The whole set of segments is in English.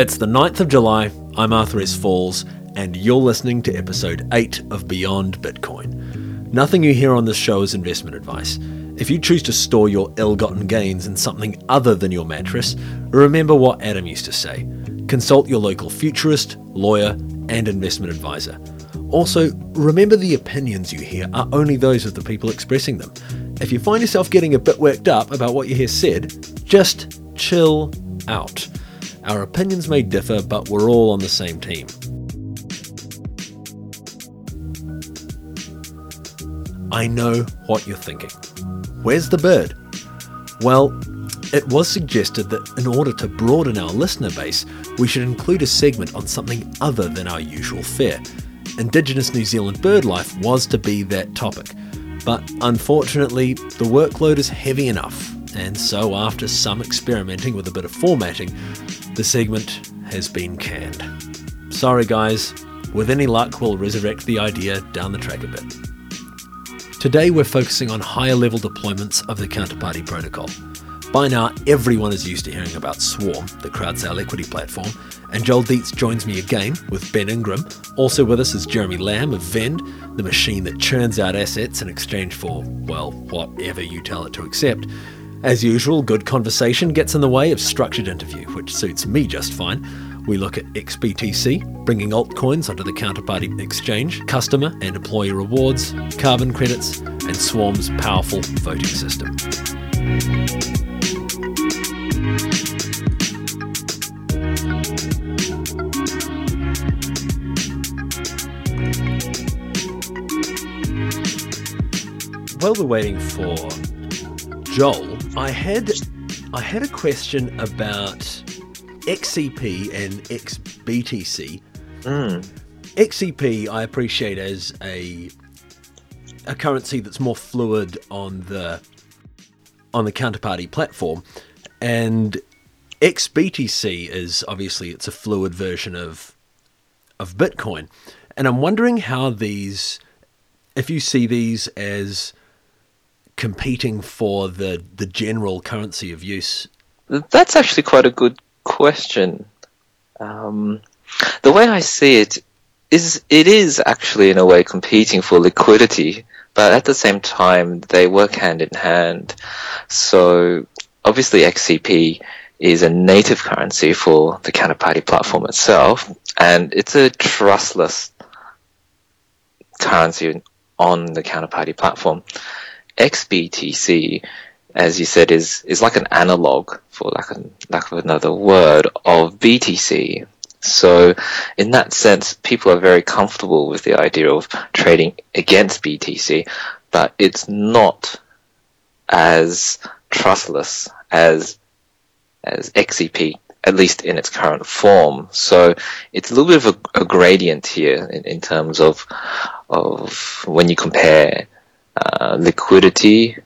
It's the 9th of July. I'm Arthur S. Falls, and you're listening to episode 8 of Beyond Bitcoin. Nothing you hear on this show is investment advice. If you choose to store your ill gotten gains in something other than your mattress, remember what Adam used to say consult your local futurist, lawyer, and investment advisor. Also, remember the opinions you hear are only those of the people expressing them. If you find yourself getting a bit worked up about what you hear said, just chill out. Our opinions may differ, but we're all on the same team. I know what you're thinking. Where's the bird? Well, it was suggested that in order to broaden our listener base, we should include a segment on something other than our usual fare. Indigenous New Zealand bird life was to be that topic, but unfortunately, the workload is heavy enough, and so after some experimenting with a bit of formatting, the segment has been canned. Sorry, guys, with any luck, we'll resurrect the idea down the track a bit. Today, we're focusing on higher level deployments of the counterparty protocol. By now, everyone is used to hearing about Swarm, the crowd sale equity platform, and Joel Dietz joins me again with Ben Ingram. Also with us is Jeremy Lamb of Vennd, the machine that churns out assets in exchange for, well, whatever you tell it to accept. As usual, good conversation gets in the way of structured interview, which suits me just fine. We look at XBTC, bringing altcoins onto the counterparty exchange, customer and employee rewards, carbon credits, and Swarm's powerful voting system. While we're waiting for Joel, I had I had a question about XCP and XBTC. Mm. XCP I appreciate as a a currency that's more fluid on the on the counterparty platform, and XBTC is obviously it's a fluid version of of Bitcoin, and I'm wondering how these, if you see these as competing for the the general currency of use? That's actually quite a good question. Um, the way I see it is, it is actually in a way competing for liquidity, but at the same time they work hand in hand. So obviously XCP is a native currency for the counterparty platform itself, and it's a trustless currency on the counterparty platform. XBTC, as you said, is is like an analog, for lack of, lack of another word, of BTC. So, in that sense, people are very comfortable with the idea of trading against BTC, but it's not as trustless as as XCP, at least in its current form. So, it's a little bit of a, a gradient here in, in terms of of when you compare uh, liquidity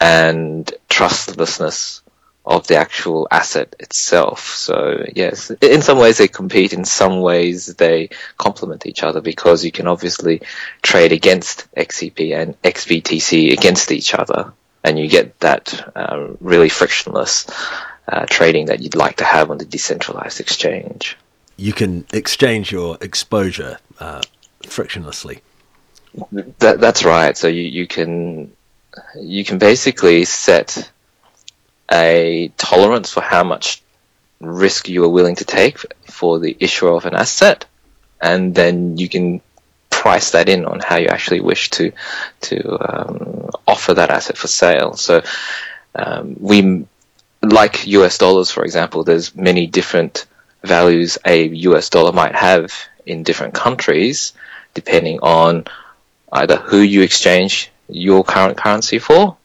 and trustlessness of the actual asset itself. So yes, in some ways they compete, in some ways they complement each other because you can obviously trade against XCP and XBTC against each other and you get that uh, really frictionless uh, trading that you'd like to have on the decentralized exchange. You can exchange your exposure uh, frictionlessly. That, that's right. So you, you can you can basically set a tolerance for how much risk you are willing to take for the issuer of an asset, and then you can price that in on how you actually wish to to um, offer that asset for sale. So um, we like US dollars, for example. There's many different values a US dollar might have in different countries, depending on either who you exchange your current currency for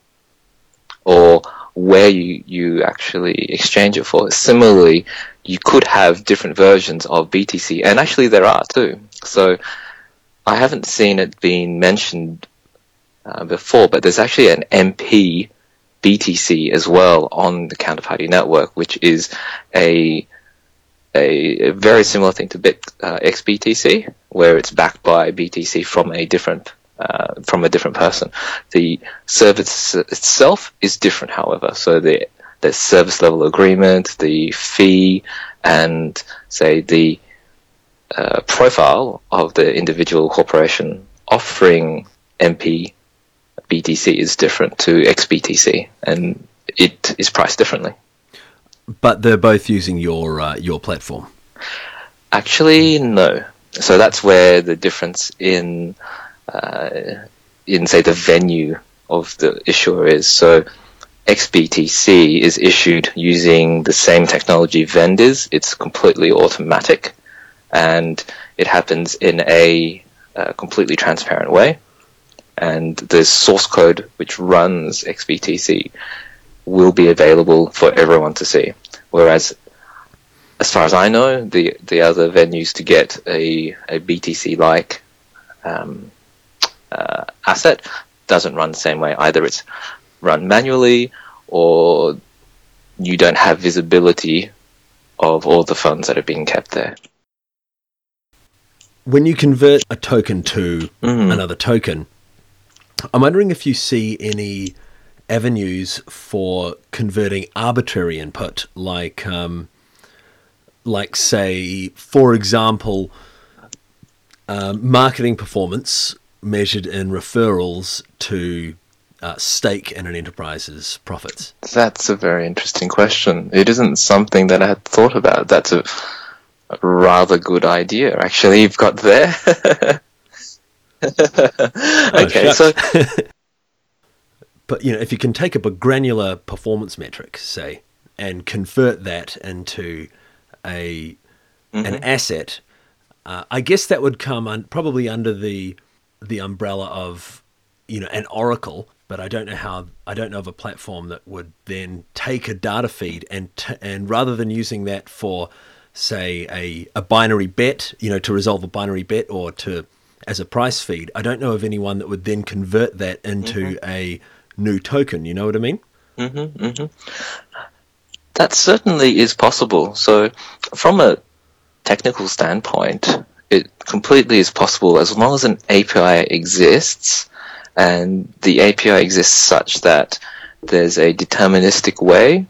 or where you, you actually exchange it for. Similarly, you could have different versions of BTC, and actually there are too. So I haven't seen it being mentioned uh, before, but there's actually an MP BTC as well on the counterparty network, which is a a, very similar thing to Bit uh, XBTC, where it's backed by BTC from a different uh, from a different person. The service itself is different, however. So the the service level agreement, the fee, and say the uh, profile of the individual corporation offering MP BTC is different to XBTC, and it is priced differently. But they're both using your uh, your platform. Actually, no. So that's where the difference in uh, in say the venue of the issuer is. So XBTC is issued using the same technology vendors. It's completely automatic, and it happens in a uh, completely transparent way. And the source code which runs XBTC will be available for everyone to see. Whereas, as far as I know, the the other venues to get a, a BTC like um, uh, asset doesn't run the same way. Either it's run manually or you don't have visibility of all the funds that are being kept there. When you convert a token to Mhm. another token, I'm wondering if you see any avenues for converting arbitrary input, like, um, like say, for example, um, marketing performance measured in referrals to uh, stake in an enterprise's profits. That's a very interesting question. It isn't something that I had thought about. That's a, a rather good idea, actually. You've got there. okay, Oh, so. but you know, if you can take up a granular performance metric, say, and convert that into a an Mhm. asset, uh, I guess that would come un- probably under the the umbrella of you know an oracle. But I don't know how. I don't know of a platform that would then take a data feed and t- and rather than using that for say a, a binary bet, you know, to resolve a binary bet or to as a price feed, I don't know of anyone that would then convert that into a new token. You know what I mean? hmm hmm That certainly is possible. So, from a technical standpoint, it completely is possible as long as an API exists, and the API exists such that there's a deterministic way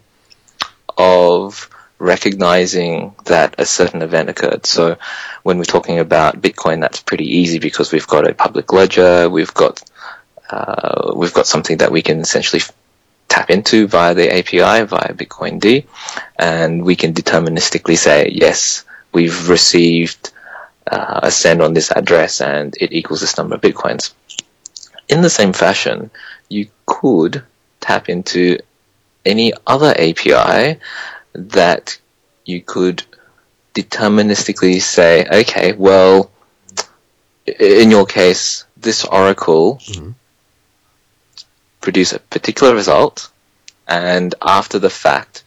of recognizing that a certain event occurred. So, when we're talking about Bitcoin, that's pretty easy because we've got a public ledger, we've got uh, we've got something that we can essentially tap into via the API via bitcoind, and we can deterministically say yes, we've received uh, a send on this address, and it equals this number of bitcoins. In the same fashion, you could tap into any other API that you could deterministically say, okay, well, in your case, this oracle Mhm. Produce a particular result, and after the fact,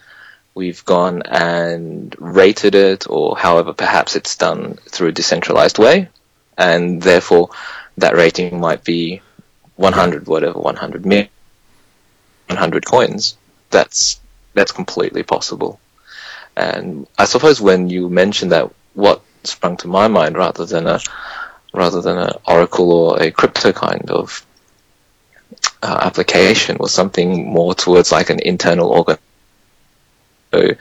we've gone and rated it, or however, perhaps it's done through a decentralized way, and therefore that rating might be 100, whatever, 100 million, 100 coins. That's that's completely possible. And I suppose when you mentioned that, what sprung to my mind, rather than a rather than an oracle or a crypto kind of uh, application was something more towards like an internal organ. So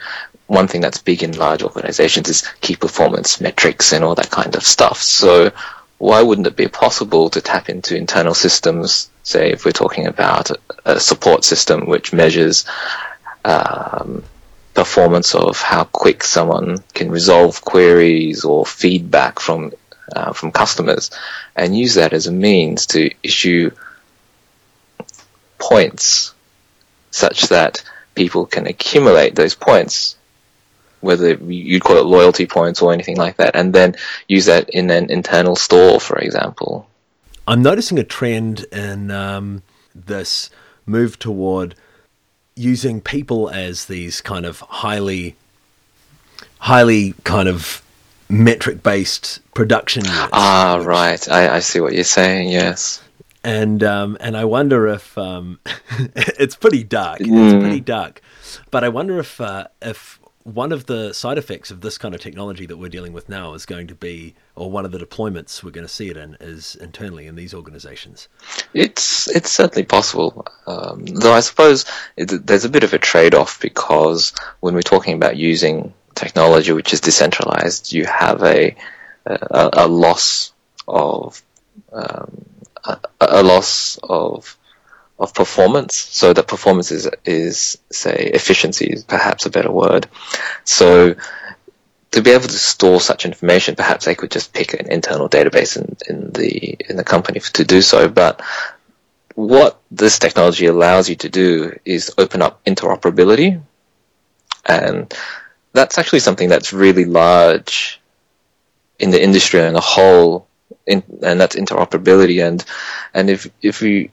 one thing that's big in large organizations is key performance metrics and all that kind of stuff. So why wouldn't it be possible to tap into internal systems? Say if we're talking about a, support system which measures um, performance of how quick someone can resolve queries or feedback from uh, from customers, and use that as a means to issue points such that people can accumulate those points, whether you'd call it loyalty points or anything like that, and then use that in an internal store, for example. I'm noticing a trend in um, this move toward using people as these kind of highly, highly kind of metric based production units. Ah, right. I, I see what you're saying. Yes. And um, and I wonder if um, it's pretty dark. It's Mm. pretty dark, but I wonder if uh, if one of the side effects of this kind of technology that we're dealing with now is going to be, or one of the deployments we're going to see it in, is internally in these organizations. It's it's certainly possible, um, though I suppose it, there's a bit of a trade-off because when we're talking about using technology which is decentralized, you have a a, a loss of um, a, loss of of performance. So that performance is is say efficiency is perhaps a better word. So to be able to store such information, perhaps they could just pick an internal database in, in the in the company to do so. But what this technology allows you to do is open up interoperability, and that's actually something that's really large in the industry and a whole, in, and that's interoperability. And and if if we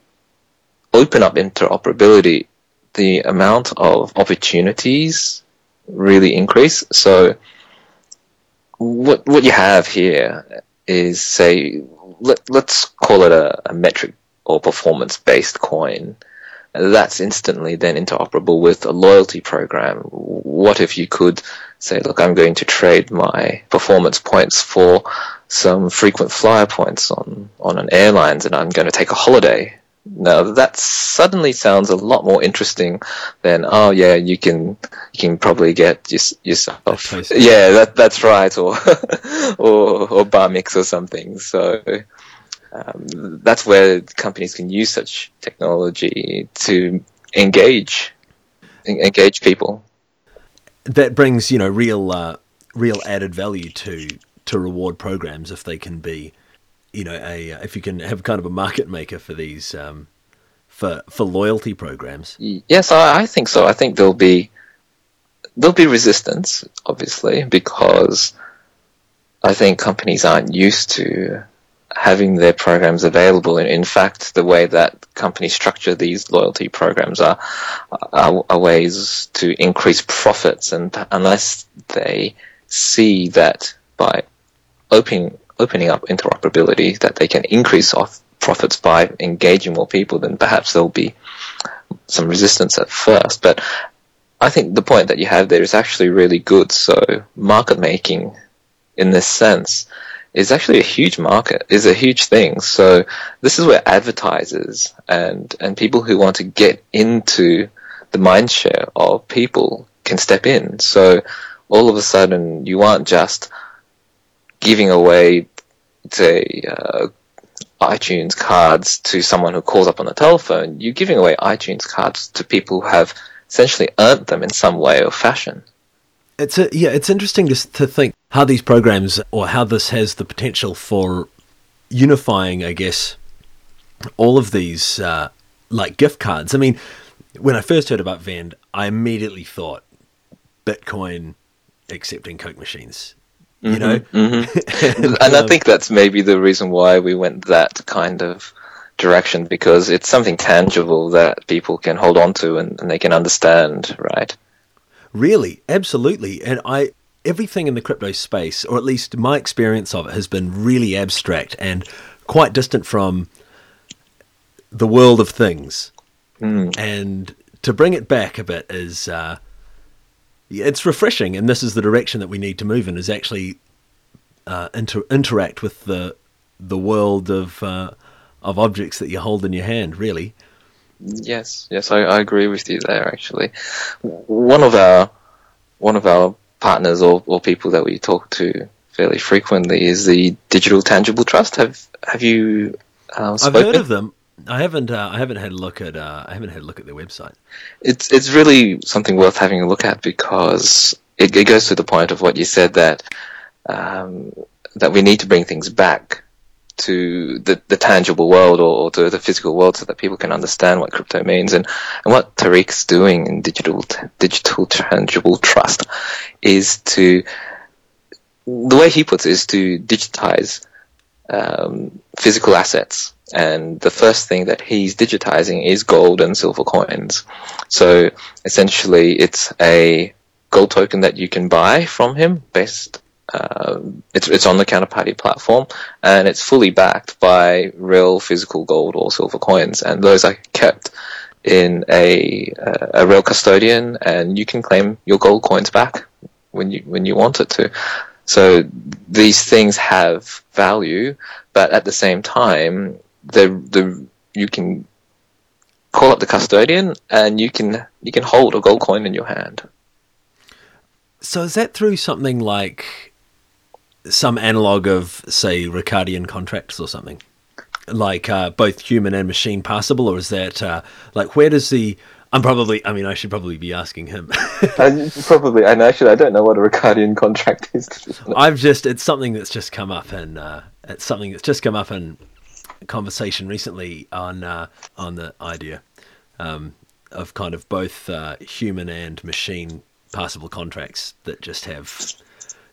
open up interoperability, the amount of opportunities really increase. So what what you have here is say let, let's call it a, a metric or performance based coin that's instantly then interoperable with a loyalty program. What if you could say, look, I'm going to trade my performance points for some frequent flyer points on, on an airlines and I'm going to take a holiday. Now that suddenly sounds a lot more interesting than oh yeah you can you can probably get yourself yeah that that's right or or or bar mix or something. So um, that's where companies can use such technology to engage engage people. That brings you know real uh, real added value to to reward programs if they can be you know, a uh, if you can have kind of a market maker for these um, for for loyalty programs. Yes, I, think so. I think there'll be there'll be resistance, obviously, because I think companies aren't used to having their programs available. In, in fact, the way that companies structure these loyalty programs are, are, are ways to increase profits, and unless they see that by opening opening up interoperability that they can increase off profits by engaging more people, then perhaps there'll be some resistance at first. But I think the point that you have there is actually really good. So market making, in this sense, is actually a huge market, is a huge thing. So this is where advertisers and and people who want to get into the mind share of people can step in. So all of a sudden, you aren't just giving away, say, uh, iTunes cards to someone who calls up on the telephone. You're giving away iTunes cards to people who have essentially earned them in some way or fashion. It's a, yeah, it's interesting to, to think how these programs or how this has the potential for unifying, I guess, all of these uh, like gift cards. I mean, when I first heard about Vennd, I immediately thought Bitcoin accepting Coke machines you mm-hmm, know. Mm-hmm. and I think that's maybe the reason why we went that kind of direction because it's something tangible that people can hold on to and, and they can understand, right? Really, absolutely. And I everything in the crypto space, or at least my experience of it, has been really abstract and quite distant from the world of things. Mm. And to bring it back a bit is uh, it's refreshing, and this is the direction that we need to move in. Is actually uh, inter- interact with the the world of uh, of objects that you hold in your hand. Really. Yes, yes, I, I agree with you there. Actually, one of our one of our partners or, or people that we talk to fairly frequently is the Digital Tangible Trust. Have have you? Uh, I've heard of them. I haven't. Uh, I haven't had a look at. Uh, I haven't had a look at their website. It's it's really something worth having a look at because it, it goes to the point of what you said that um, that we need to bring things back to the, the tangible world or to the physical world so that people can understand what crypto means and, and what Tariq's doing in digital digital tangible trust is to the way he puts it is to digitize um, physical assets and the first thing that he's digitizing is gold and silver coins. So essentially, it's a gold token that you can buy from him based. Uh, it's it's on the counterparty platform, and it's fully backed by real physical gold or silver coins, and those are kept in a a real custodian, and you can claim your gold coins back when you when you want it to. So these things have value, but at the same time, the the you can call up the custodian and you can you can hold a gold coin in your hand. so is that through something like some analog of, say, Ricardian contracts or something? Like uh, both human and machine parsable, or is that uh, like where does the I'm probably. I mean, I should probably be asking him. I, probably, and actually, I don't know what a Ricardian contract is. I've just. It's something that's just come up, and uh, it's something that's just come up in conversation recently on uh, on the idea um, of kind of both uh, human and machine parsable contracts that just have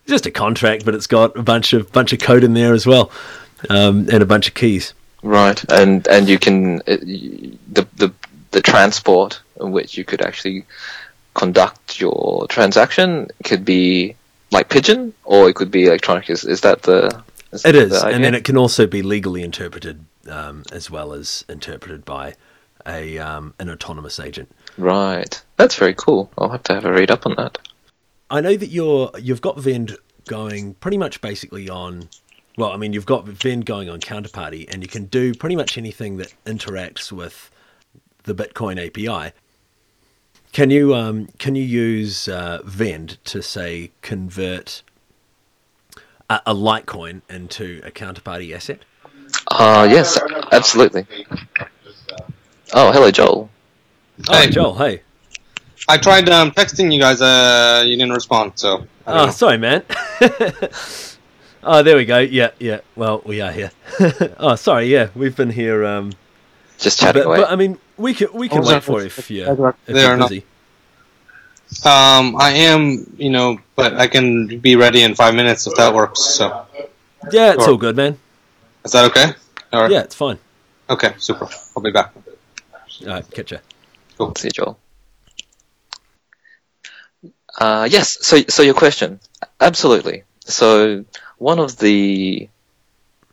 just a contract, but it's got a bunch of bunch of code in there as well, um, and a bunch of keys. Right, and and you can the the the transport in which you could actually conduct your transaction could be like pigeon or it could be electronic. Is, is that the? Is it is, the and then it can also be legally interpreted um, as well as interpreted by a um, an autonomous agent. Right, that's very cool. I'll have to have a read up on that. I know that you're you've got Vennd going pretty much basically on. Well, I mean, you've got Vennd going on Counterparty, and you can do pretty much anything that interacts with the Bitcoin API. Can you um, can you use uh, Vennd to say convert a, a Litecoin into a counterparty asset? Uh, yes, absolutely. Oh, hello, Joel. Oh, hey. Joel. Hey. I tried um, texting you guys. Uh, you didn't respond. So. Oh, sorry, man. oh, there we go. Yeah, yeah. Well, we are here. oh, sorry. Yeah, we've been here. Um, Just chatting but, away. But I mean, we can we can wait for if you if you're busy. Um, I am, you know, but I can be ready in five minutes if that works. So. Yeah, it's all good, man. Is that okay? Or... Yeah, it's fine. Okay, super. I'll be back. All right, catch you. Cool. See you, Joel. Uh, yes. So, so your question, absolutely. So, one of the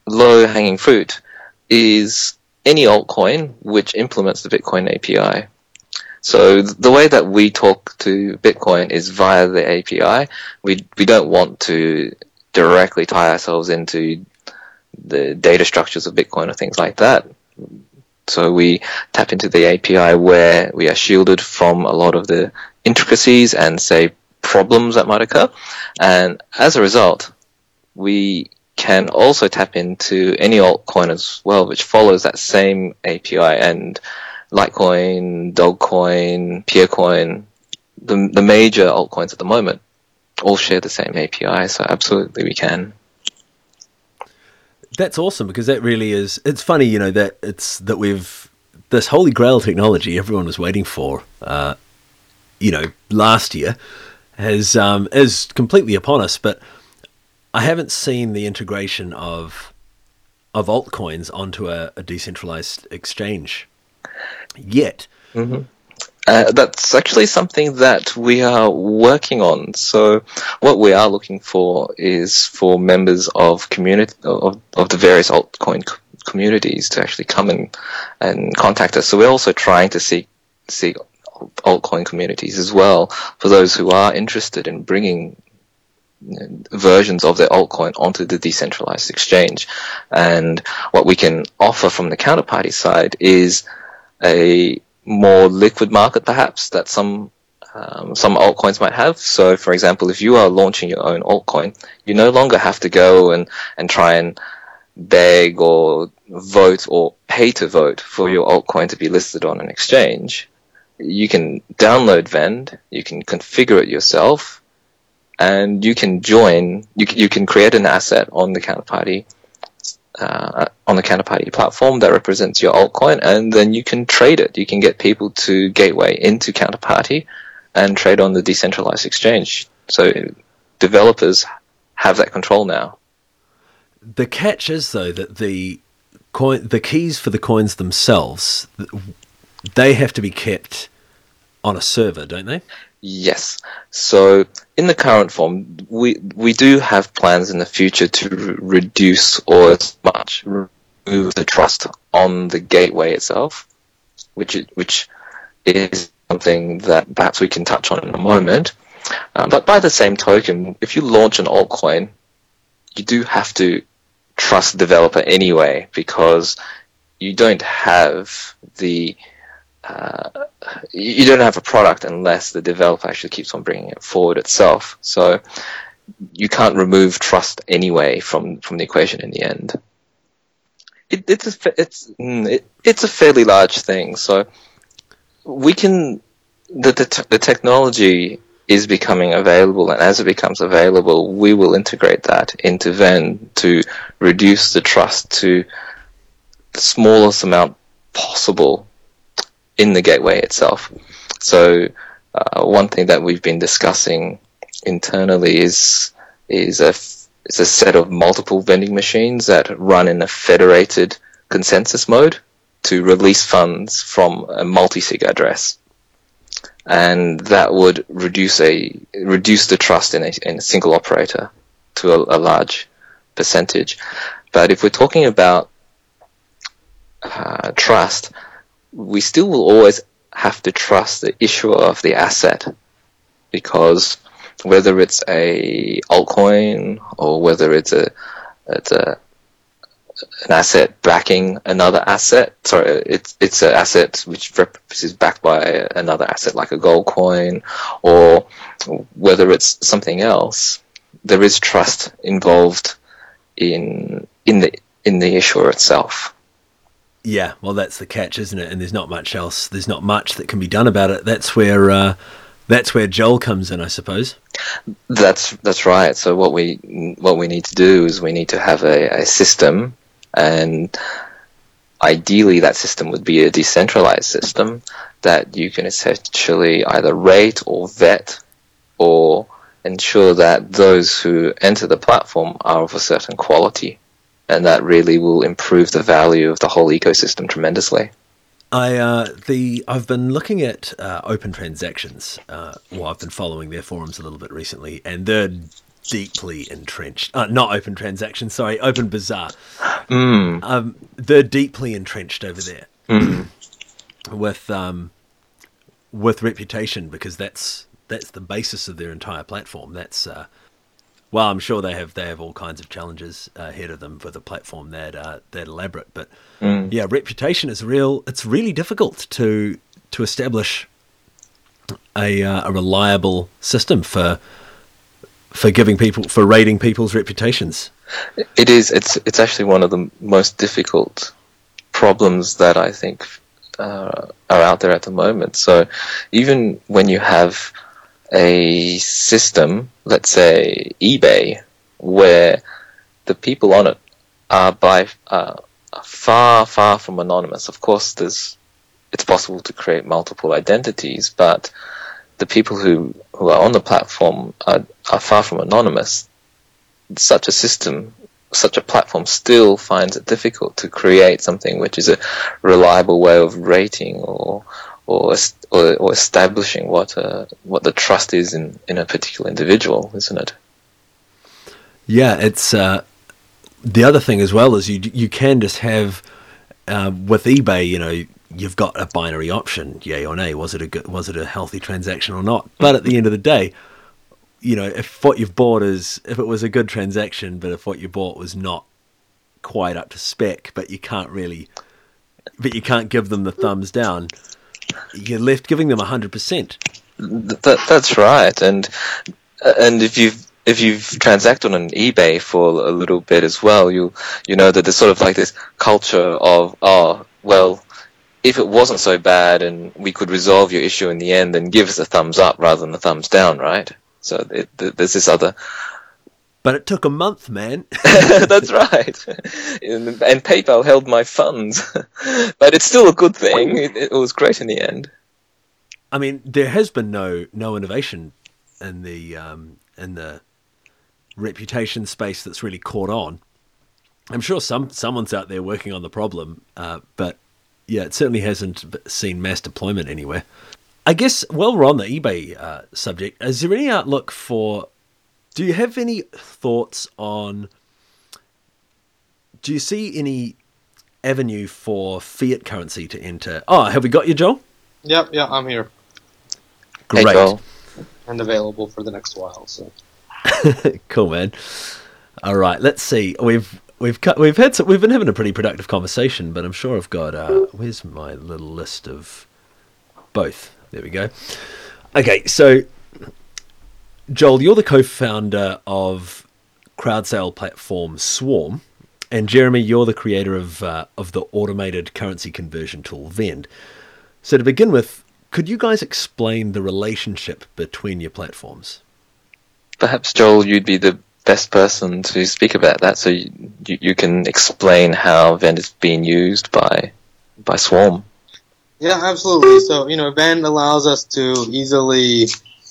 low-hanging fruit is any altcoin which implements the Bitcoin API. So the way that we talk to Bitcoin is via the API. We we don't want to directly tie ourselves into the data structures of Bitcoin or things like that. So we tap into the API where we are shielded from a lot of the intricacies and say problems that might occur. And as a result, we can also tap into any altcoin as well, which follows that same API and Litecoin, Dogecoin, Peercoin, the, the major altcoins at the moment all share the same API, so absolutely we can. That's awesome because that really is. It's funny, you know, that it's that we've this holy grail technology everyone was waiting for, uh, you know, last year has um, is completely upon us. But I haven't seen the integration of of altcoins onto a, a decentralized exchange yet. Mm-hmm. Uh, that's actually something that we are working on. So, what we are looking for is for members of community of, of the various altcoin co- communities to actually come and and contact us. So, we're also trying to seek seek altcoin communities as well for those who are interested in bringing versions of their altcoin onto the decentralized exchange. And what we can offer from the counterparty side is a more liquid market, perhaps that some um, some altcoins might have. So, for example, if you are launching your own altcoin, you no longer have to go and and try and beg or vote or pay to vote for your altcoin to be listed on an exchange. You can download Vennd, you can configure it yourself, and you can join. You you can create an asset on the counterparty uh, on the counterparty platform that represents your altcoin, and then you can trade it. You can get people to gateway into counterparty and trade on the decentralized exchange. So developers have that control now. The catch is though that the coin, the keys for the coins themselves, they have to be kept on a server, don't they? Yes. So in the current form, we we do have plans in the future to re- reduce or as much remove the trust on the gateway itself, which is, which is something that perhaps we can touch on in a moment. Um, but by the same token, if you launch an altcoin, you do have to trust the developer anyway because you don't have the uh, you don't have a product unless the developer actually keeps on bringing it forward itself. So you can't remove trust anyway from, from the equation in the end. It, it's a, it's mm, it, it's a fairly large thing. So we can the the, the technology is becoming available, and as it becomes available, we will integrate that into Vennd to reduce the trust to the smallest amount possible in the gateway itself. So uh, one thing that we've been discussing internally is is a is a set of multiple vending machines that run in a federated consensus mode to release funds from a multi-sig address and that would reduce a reduce the trust in a, in a single operator to a, a large percentage. But if we're talking about uh, trust, we still will always have to trust the issuer of the asset because whether it's a altcoin or whether it's a it's a an asset backing another asset. Sorry, it's it's an asset which is backed by another asset like a gold coin, or whether it's something else. There is trust involved in in the in the issuer itself. Yeah, well, that's the catch, isn't it? And there's not much else. There's not much that can be done about it. That's where uh, that's where Joel comes in, I suppose. That's that's right. So what we what we need to do is we need to have a, a system and ideally, that system would be a decentralized system that you can essentially either rate or vet or ensure that those who enter the platform are of a certain quality. And that really will improve the value of the whole ecosystem tremendously. I uh, the I've been looking at uh, open transactions. Uh, well, I've been following their forums a little bit recently, and they're deeply entrenched. Uh, not Open transactions, sorry, Open Bazaar. Mm. Um, they're deeply entrenched over there mm. with um, with reputation because that's that's the basis of their entire platform. That's uh, well, I'm sure they have they have all kinds of challenges ahead of them for the platform that uh, that elaborate. But mm. yeah, reputation is real. It's really difficult to to establish a uh, a reliable system for for giving people for rating people's reputations. It is. It's it's actually one of the most difficult problems that I think uh, are out there at the moment. So even when you have a system, let's say eBay, where the people on it are by uh, far far from anonymous. Of course, there's it's possible to create multiple identities, but the people who, who are on the platform are, are far from anonymous. Such a system, such a platform still finds it difficult to create something which is a reliable way of rating or or or, or establishing what uh, what the trust is in, in a particular individual, isn't it? Yeah, it's uh, the other thing as well is you you can just have uh, with eBay, you know, you've got a binary option, yay or nay. Was it a good, was it a healthy transaction or not? But at the end of the day, you know, if what you've bought is if it was a good transaction, but if what you bought was not quite up to spec, but you can't really, but you can't give them the thumbs down, you're left giving them hundred percent. That, that's right, and uh, and if you've if you've transacted on eBay for a little bit as well, you you know that there's sort of like this culture of oh well if it wasn't so bad and we could resolve your issue in the end, then give us a thumbs up rather than a thumbs down, right? So it, there's this other. But it took a month, man. That's right. And, and, PayPal held my funds, but it's still a good thing. It, it, was great in the end. I mean, there has been no no innovation in the um, in the reputation space that's really caught on. I'm sure some someone's out there working on the problem, uh, but yeah, it certainly hasn't seen mass deployment anywhere. I guess while we're on the eBay uh, subject, is there any outlook for? Do you have any thoughts on? Do you see any avenue for fiat currency to enter? Oh, have we got you, Joel? Yep, yeah, I'm here. Great. Hey, and available for the next while. So. cool, man. All right, let's see. We've we've cut, we've had some, we've been having a pretty productive conversation, but I'm sure I've got uh, where's my little list of both. There we go. Okay, so Joel, you're the co-founder of crowd sale platform Swarm, and Jeremy, you're the creator of uh, of the automated currency conversion tool Vennd. So to begin with, could you guys explain the relationship between your platforms? Perhaps Joel, you'd be the best person to speak about that, so you, you, you can explain how Vennd is being used by by Swarm. Yeah, absolutely. So you know, Vennd allows us to easily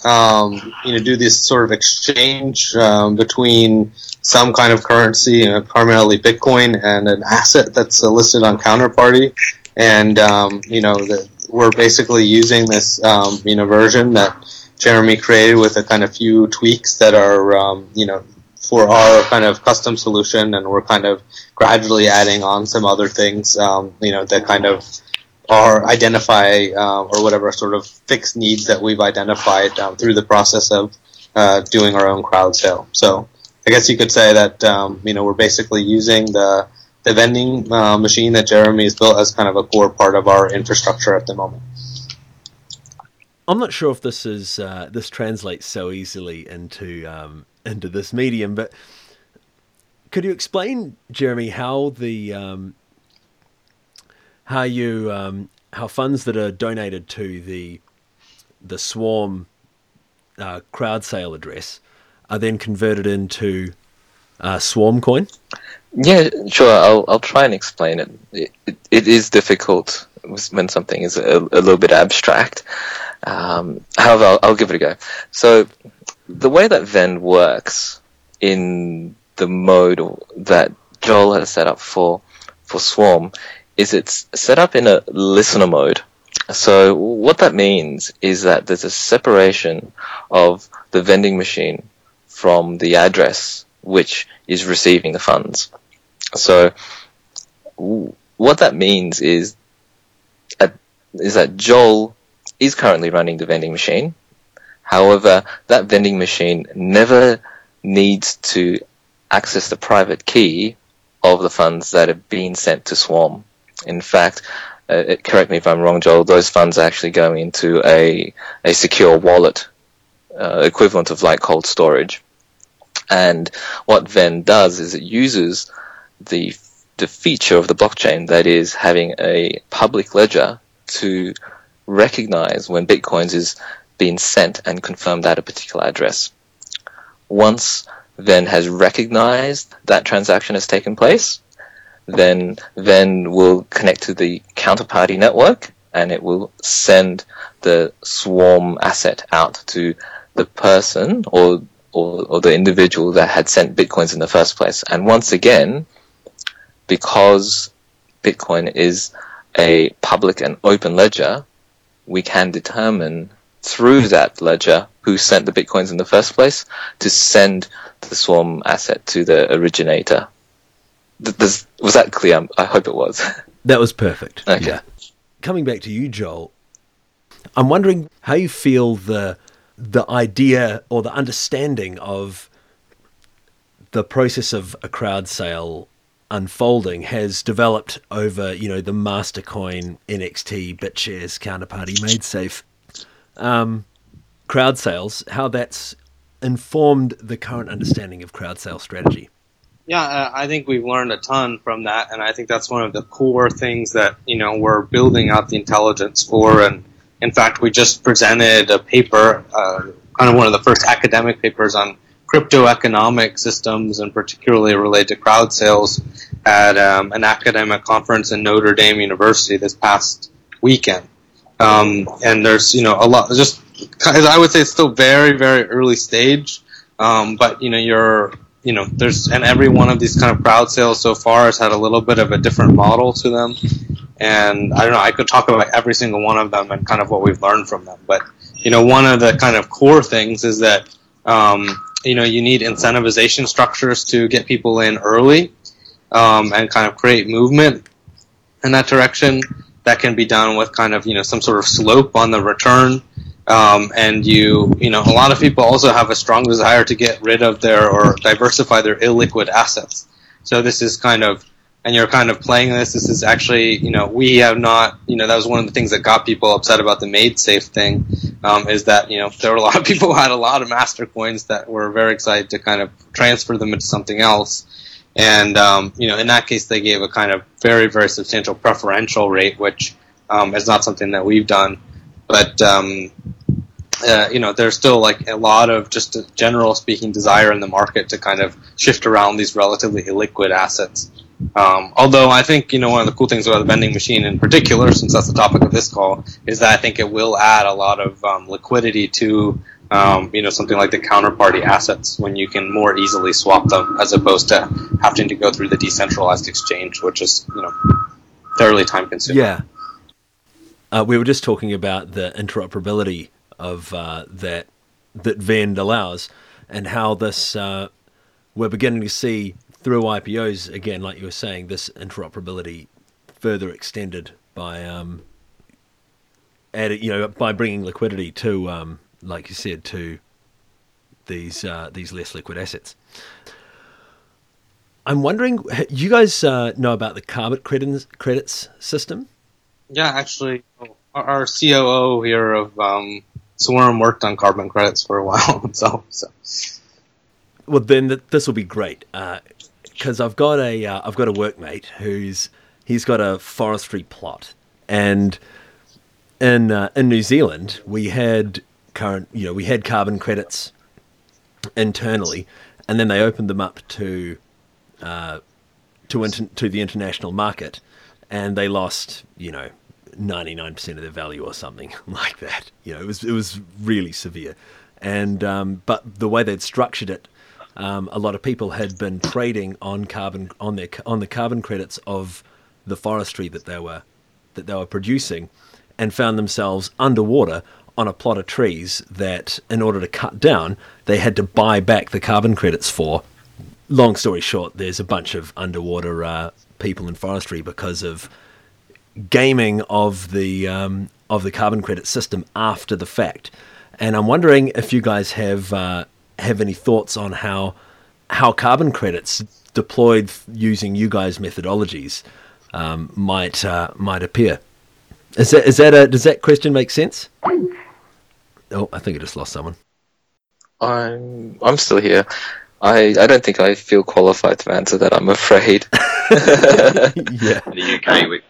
um, you know do this sort of exchange um, between some kind of currency, you know, primarily Bitcoin, and an asset that's uh, listed on Counterparty. And um, you know, the, we're basically using this um, you know version that Jeremy created with a kind of few tweaks that are um, you know for our kind of custom solution, and we're kind of gradually adding on some other things, um, you know, that kind of are identify uh, or whatever sort of fixed needs that we've identified um, through the process of uh, doing our own crowd sale. So I guess you could say that um, you know we're basically using the the vending uh, machine that Jeremy has built as kind of a core part of our infrastructure at the moment. I'm not sure if this is uh, this translates so easily into um, into this medium, but could you explain, Jeremy, how the um, how you um, how funds that are donated to the the Swarm uh, crowd sale address are then converted into uh, Swarm coin? Yeah, sure. I'll I'll try and explain it. It, it, it is difficult when something is a, a little bit abstract. Um, however, I'll, I'll, give it a go. So, the way that Vennd works in the mode that Joel has set up for for Swarm is it's set up in a listener mode. So what that means is that there's a separation of the vending machine from the address which is receiving the funds. So what that means is is that Joel is currently running the vending machine. However, that vending machine never needs to access the private key of the funds that have been sent to Swarm. In fact, uh, correct me if I'm wrong, Joel, those funds are actually going into a, a secure wallet, uh, equivalent of like cold storage. And what Vennd does is it uses the, the feature of the blockchain that is having a public ledger to recognize when Bitcoins is being sent and confirmed at a particular address. Once Vennd has recognized that transaction has taken place, then then will connect to the counterparty network and it will send the swarm asset out to the person or, or, or the individual that had sent bitcoins in the first place. And once again, because Bitcoin is a public and open ledger, we can determine through that ledger who sent the bitcoins in the first place to send the swarm asset to the originator does, was that clear? I hope it was. That was perfect. Okay. Yeah. Coming back to you, Joel, I'm wondering how you feel the the idea or the understanding of the process of a crowd sale unfolding has developed over, you know, the Mastercoin, NXT, BitShares, Counterparty, MaidSafe, um, crowd sales, how that's informed the current understanding of crowd sale strategy. Yeah, uh, I think we've learned a ton from that, and I think that's one of the core things that you know we're building out the intelligence for. And in fact, we just presented a paper, uh, kind of one of the first academic papers on crypto economic systems, and particularly related to crowd sales, at um, an academic conference in Notre Dame University this past weekend. Um, and there's you know a lot, just I would say it's still very very early stage, um, but you know you're you know, there's and every one of these kind of crowd sales so far has had a little bit of a different model to them. And I don't know, I could talk about every single one of them and kind of what we've learned from them. But you know, one of the kind of core things is that um, you know you need incentivization structures to get people in early um, and kind of create movement in that direction. That can be done with kind of you know some sort of slope on the return um, and you, you know, a lot of people also have a strong desire to get rid of their or diversify their illiquid assets. So this is kind of and you're kind of playing this, this is actually, you know, we have not, you know, that was one of the things that got people upset about the MaidSafe thing, um, is that, you know, there were a lot of people who had a lot of master coins that were very excited to kind of transfer them into something else. And, um, you know, in that case, they gave a kind of very, very substantial preferential rate, which um, is not something that we've done. But, um, uh, you know, there's still like a lot of just a general speaking desire in the market to kind of shift around these relatively illiquid assets. Um, although I think you know one of the cool things about the vending machine in particular, since that's the topic of this call, is that I think it will add a lot of um, liquidity to um, you know something like the counterparty assets when you can more easily swap them as opposed to having to go through the decentralized exchange, which is you know fairly time consuming. Yeah. Uh, we were just talking about the interoperability of uh, that that Vennd allows, and how this uh, we're beginning to see through IPOs again, like you were saying, this interoperability further extended by um, added, you know, by bringing liquidity to, um, like you said, to these uh, these less liquid assets. I'm wondering, you guys uh, know about the carbon credits credits system? Yeah, actually, our COO here of um, Swarm worked on carbon credits for a while. So. Well, then th- this will be great because uh, I've got a have uh, got a workmate who's he's got a forestry plot, and in uh, in New Zealand we had current you know we had carbon credits internally, and then they opened them up to uh, to inter- to the international market, and they lost you know 99% of their value or something like that. You know, it was it was really severe. And um, but the way they'd structured it, um, a lot of people had been trading on carbon on their on the carbon credits of the forestry that they were that they were producing, and found themselves underwater on a plot of trees that, in order to cut down, they had to buy back the carbon credits for. Long story short, there's a bunch of underwater uh, people in forestry because of gaming of the um, of the carbon credit system after the fact. And I'm wondering if you guys have uh, have any thoughts on how how carbon credits deployed using you guys' methodologies um, might uh, might appear. Is that is that a does that question make sense? Oh, I think I just lost someone. I'm I'm still here. I, I don't think I feel qualified to answer that. I'm afraid. yeah. In the UK, we,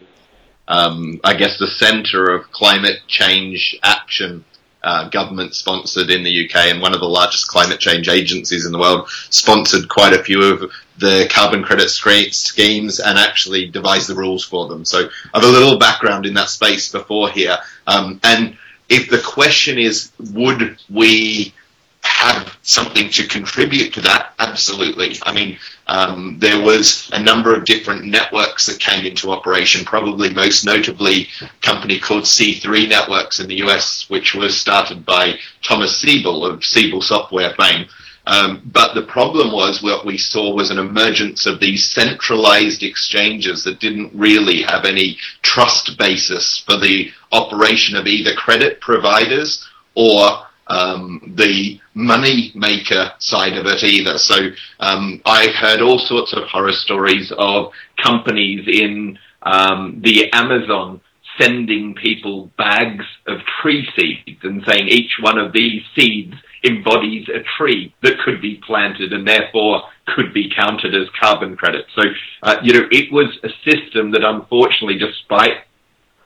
um, I guess, the centre of climate change action. Uh, government sponsored in the UK, and one of the largest climate change agencies in the world sponsored quite a few of the carbon credit schemes and actually devised the rules for them. So I have a little background in that space before here. Um, and if the question is, would we have something to contribute to that, absolutely. I mean, um, there was a number of different networks that came into operation, probably most notably a company called C3 Networks in the US, which was started by Thomas Siebel of Siebel Software fame. Um, but the problem was what we saw was an emergence of these centralized exchanges that didn't really have any trust basis for the operation of either credit providers or um, the money maker side of it either. So um, I've heard all sorts of horror stories of companies in um, the Amazon sending people bags of tree seeds and saying each one of these seeds embodies a tree that could be planted and therefore could be counted as carbon credits. So, uh, you know, it was a system that unfortunately, despite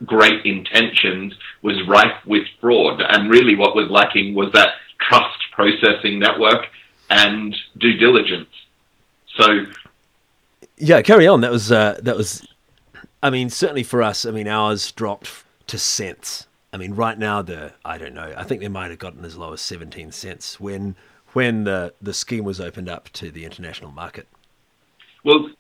great intentions was rife with fraud. And really what was lacking was that trust processing network and due diligence. So yeah, carry on. That was uh, that was. I mean, certainly for us. I mean, ours dropped to cents. I mean, right now the I don't know. I think they might have gotten as low as seventeen cents when when the the scheme was opened up to the international market. Well,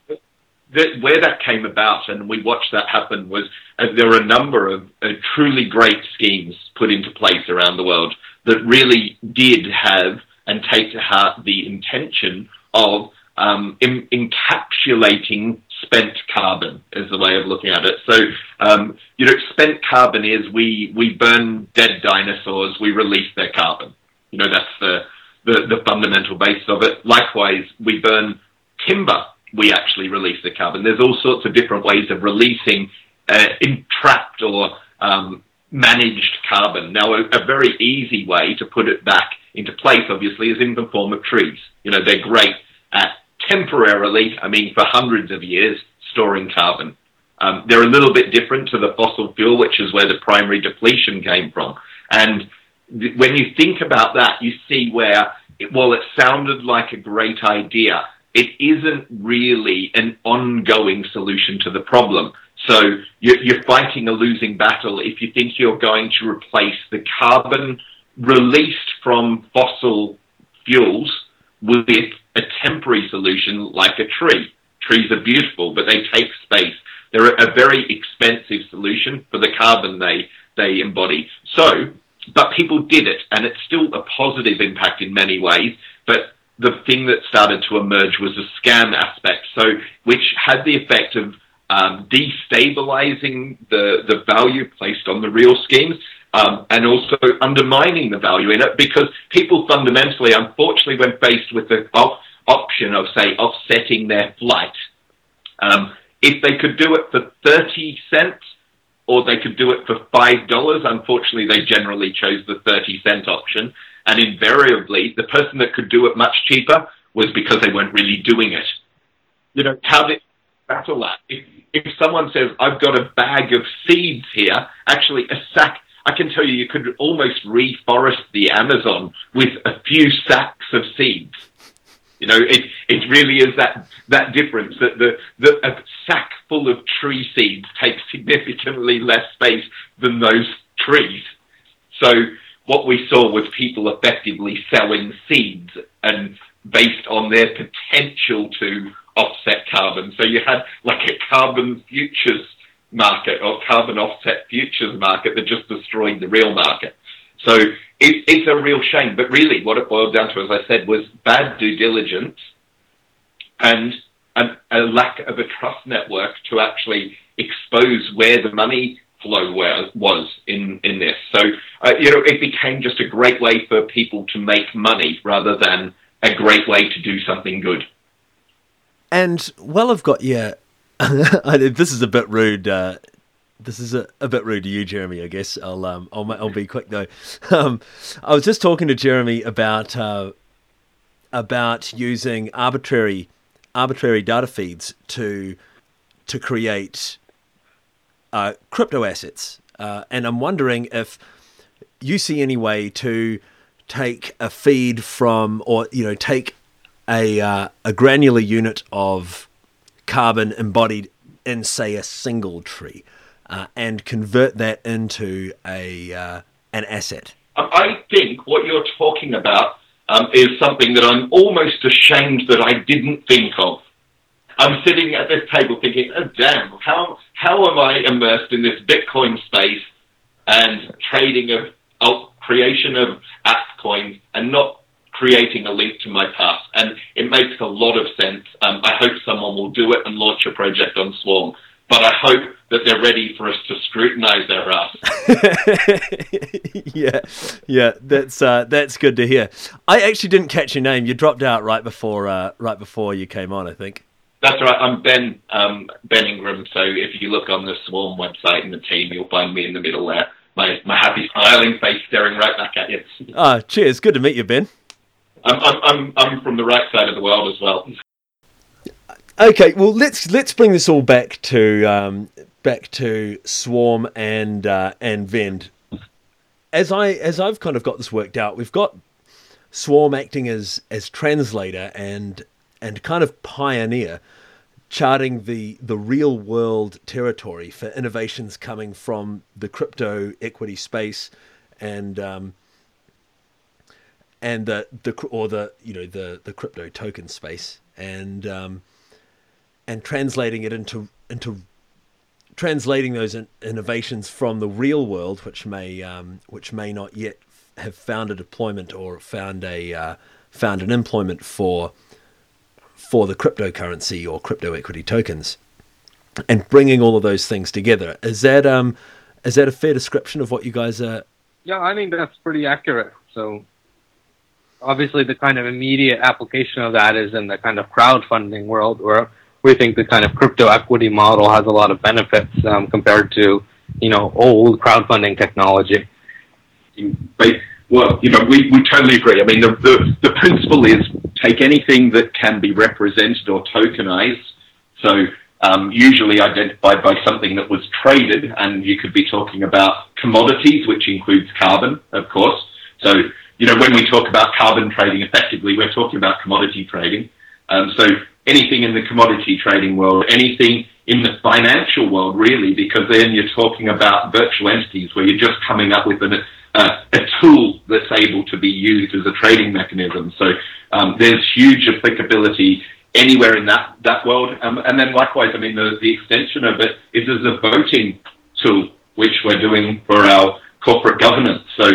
that, where that came about, and we watched that happen, was uh, there were a number of uh, truly great schemes put into place around the world that really did have and take to heart the intention of um, in, encapsulating spent carbon is the way of looking at it. So, um, you know, spent carbon is we, we burn dead dinosaurs, we release their carbon. You know, that's the, the, the fundamental basis of it. Likewise, we burn timber we actually release the carbon. There's all sorts of different ways of releasing uh, entrapped or um, managed carbon. Now, a, a, very easy way to put it back into place, obviously, is in the form of trees. You know, they're great at temporarily, I mean, for hundreds of years, storing carbon. Um, they're a little bit different to the fossil fuel, which is where the primary depletion came from. And th- when you think about that, you see where, it, while it sounded like a great idea, it isn't really an ongoing solution to the problem. So you're, fighting a losing battle if you think you're going to replace the carbon released from fossil fuels with a temporary solution like a tree. Trees are beautiful, but they take space. They're a very expensive solution for the carbon they, they embody. So, but people did it, and it's still a positive impact in many ways, but the thing that started to emerge was a scam aspect, so which had the effect of um, destabilizing the, the value placed on the real schemes um, and also undermining the value in it because people fundamentally, unfortunately, when faced with the op- option of, say, offsetting their flight, um, if they could do it for 30 cents or they could do it for $5, unfortunately, they generally chose the 30 cent option. And invariably, the person that could do it much cheaper was because they weren't really doing it. You know, how did battle that? If, if someone says, I've got a bag of seeds here, actually a sack, I can tell you, you could almost reforest the Amazon with a few sacks of seeds. You know, it it really is that that difference that the, the a sack full of tree seeds takes significantly less space than those trees. So what we saw was people effectively selling seeds and based on their potential to offset carbon. So you had like a carbon futures market or carbon offset futures market that just destroyed the real market. So it, it's a real shame. But really, what it boiled down to, as I said, was bad due diligence and an, a lack of a trust network to actually expose where the money flow was in, in this. So, uh, you know, it became just a great way for people to make money rather than a great way to do something good. And while I've got you, this is a bit rude. Uh, this is a, a bit rude to you, Jeremy. I guess I'll um, I'll I'll be quick though. Um, I was just talking to Jeremy about uh, about using arbitrary arbitrary data feeds to to create uh, crypto assets, uh, and I'm wondering if you see any way to take a feed from, or you know, take a uh, a granular unit of carbon embodied in, say, a single tree, uh, and convert that into a uh, an asset. I think what you're talking about um, is something that I'm almost ashamed that I didn't think of. I'm sitting at this table thinking, oh damn, how how am I immersed in this Bitcoin space and trading of, creation of coins and not creating a link to my past. And it makes a lot of sense. Um, I hope someone will do it and launch a project on Swarm. But I hope that they're ready for us to scrutinize their ass. yeah, yeah, that's uh, that's good to hear. I actually didn't catch your name. You dropped out right before uh, right before you came on. I think. That's right. I'm Ben um, Ben Ingram. So if you look on the Swarm website and the team, you'll find me in the middle there. My my happy smiling face staring right back at you. Ah, cheers. Good to meet you, Ben. I'm, I'm, I'm, I'm from the right side of the world as well. Okay, well let's let's bring this all back to um, back to Swarm and uh, and Vennd. As I as I've kind of got this worked out, we've got Swarm acting as as translator and and kind of pioneer, charting the the real world territory for innovations coming from the crypto equity space and um, and the the or the you know the the crypto token space and um, and translating it into into translating those in- innovations from the real world, which may um, which may not yet have found a deployment or found a uh, found an employment for for the cryptocurrency or crypto equity tokens, and bringing all of those things together. Is that um is that a fair description of what you guys are? Yeah, I think that's pretty accurate. So obviously the kind of immediate application of that is in the kind of crowdfunding world where we think the kind of crypto equity model has a lot of benefits um, compared to you know old crowdfunding technology. Well, you know, we, we totally agree. I mean, the, the, the principle is take anything that can be represented or tokenized. So um, usually identified by something that was traded, and you could be talking about commodities, which includes carbon, of course. So, you know, when we talk about carbon trading effectively, we're talking about commodity trading. Um, so anything in the commodity trading world, anything in the financial world, really, because then you're talking about virtual entities where you're just coming up with an, uh, a tool that's able to be used as a trading mechanism. So um, there's huge applicability anywhere in that, that world. Um, and then likewise, I mean, the, the extension of it is as a voting tool, which we're doing for our corporate governance. So,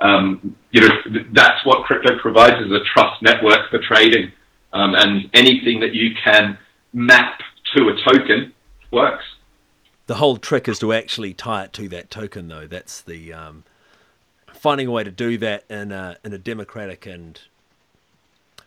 um, you know, that's what crypto provides as a trust network for trading. Um, and anything that you can map to a token works. The whole trick is to actually tie it to that token, though. That's the um, finding a way to do that in a in a democratic and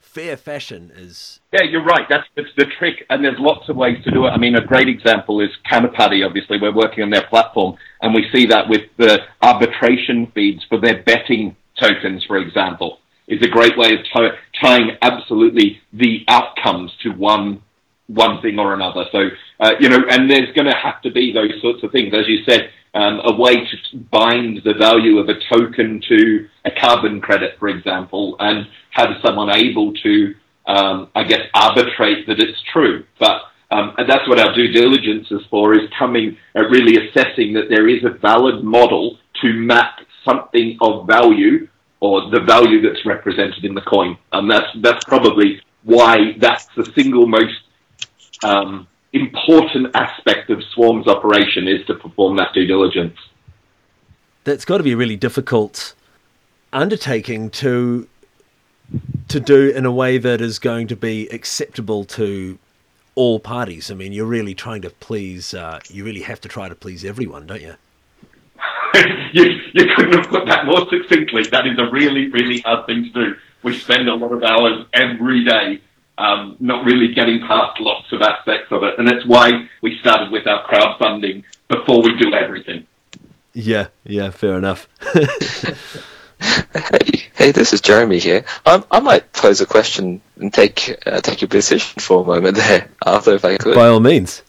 fair fashion is. Yeah, you're right. That's, that's the trick, and there's lots of ways to do it. I mean, a great example is Counterparty. Obviously, we're working on their platform, and we see that with the arbitration feeds for their betting tokens, for example, is a great way of t- tying absolutely the outcomes to one one thing or another. So, uh, you know, and there's going to have to be those sorts of things, as you said um, a way to bind the value of a token to a carbon credit, for example, and have someone able to, um, I guess, arbitrate that it's true. But um, and that's what our due diligence is for, is coming, uh, really assessing that there is a valid model to map something of value or the value that's represented in the coin. And that's, that's probably why that's the single most um, important aspect of Swarm's operation is to perform that due diligence. That's got to be a really difficult undertaking to to do in a way that is going to be acceptable to all parties. I mean, you're really trying to please. Uh, you really have to try to please everyone, don't you? you, you couldn't have put that more succinctly. That is a really, really hard thing to do. We spend a lot of hours every day um, not really getting past lots of aspects of it. And that's why we started with our crowdfunding before we do everything. Yeah, yeah, fair enough. hey, hey, this is Jeremy here. Um, I might pose a question and take uh, take your position for a moment there, Arthur, if I could. By all means.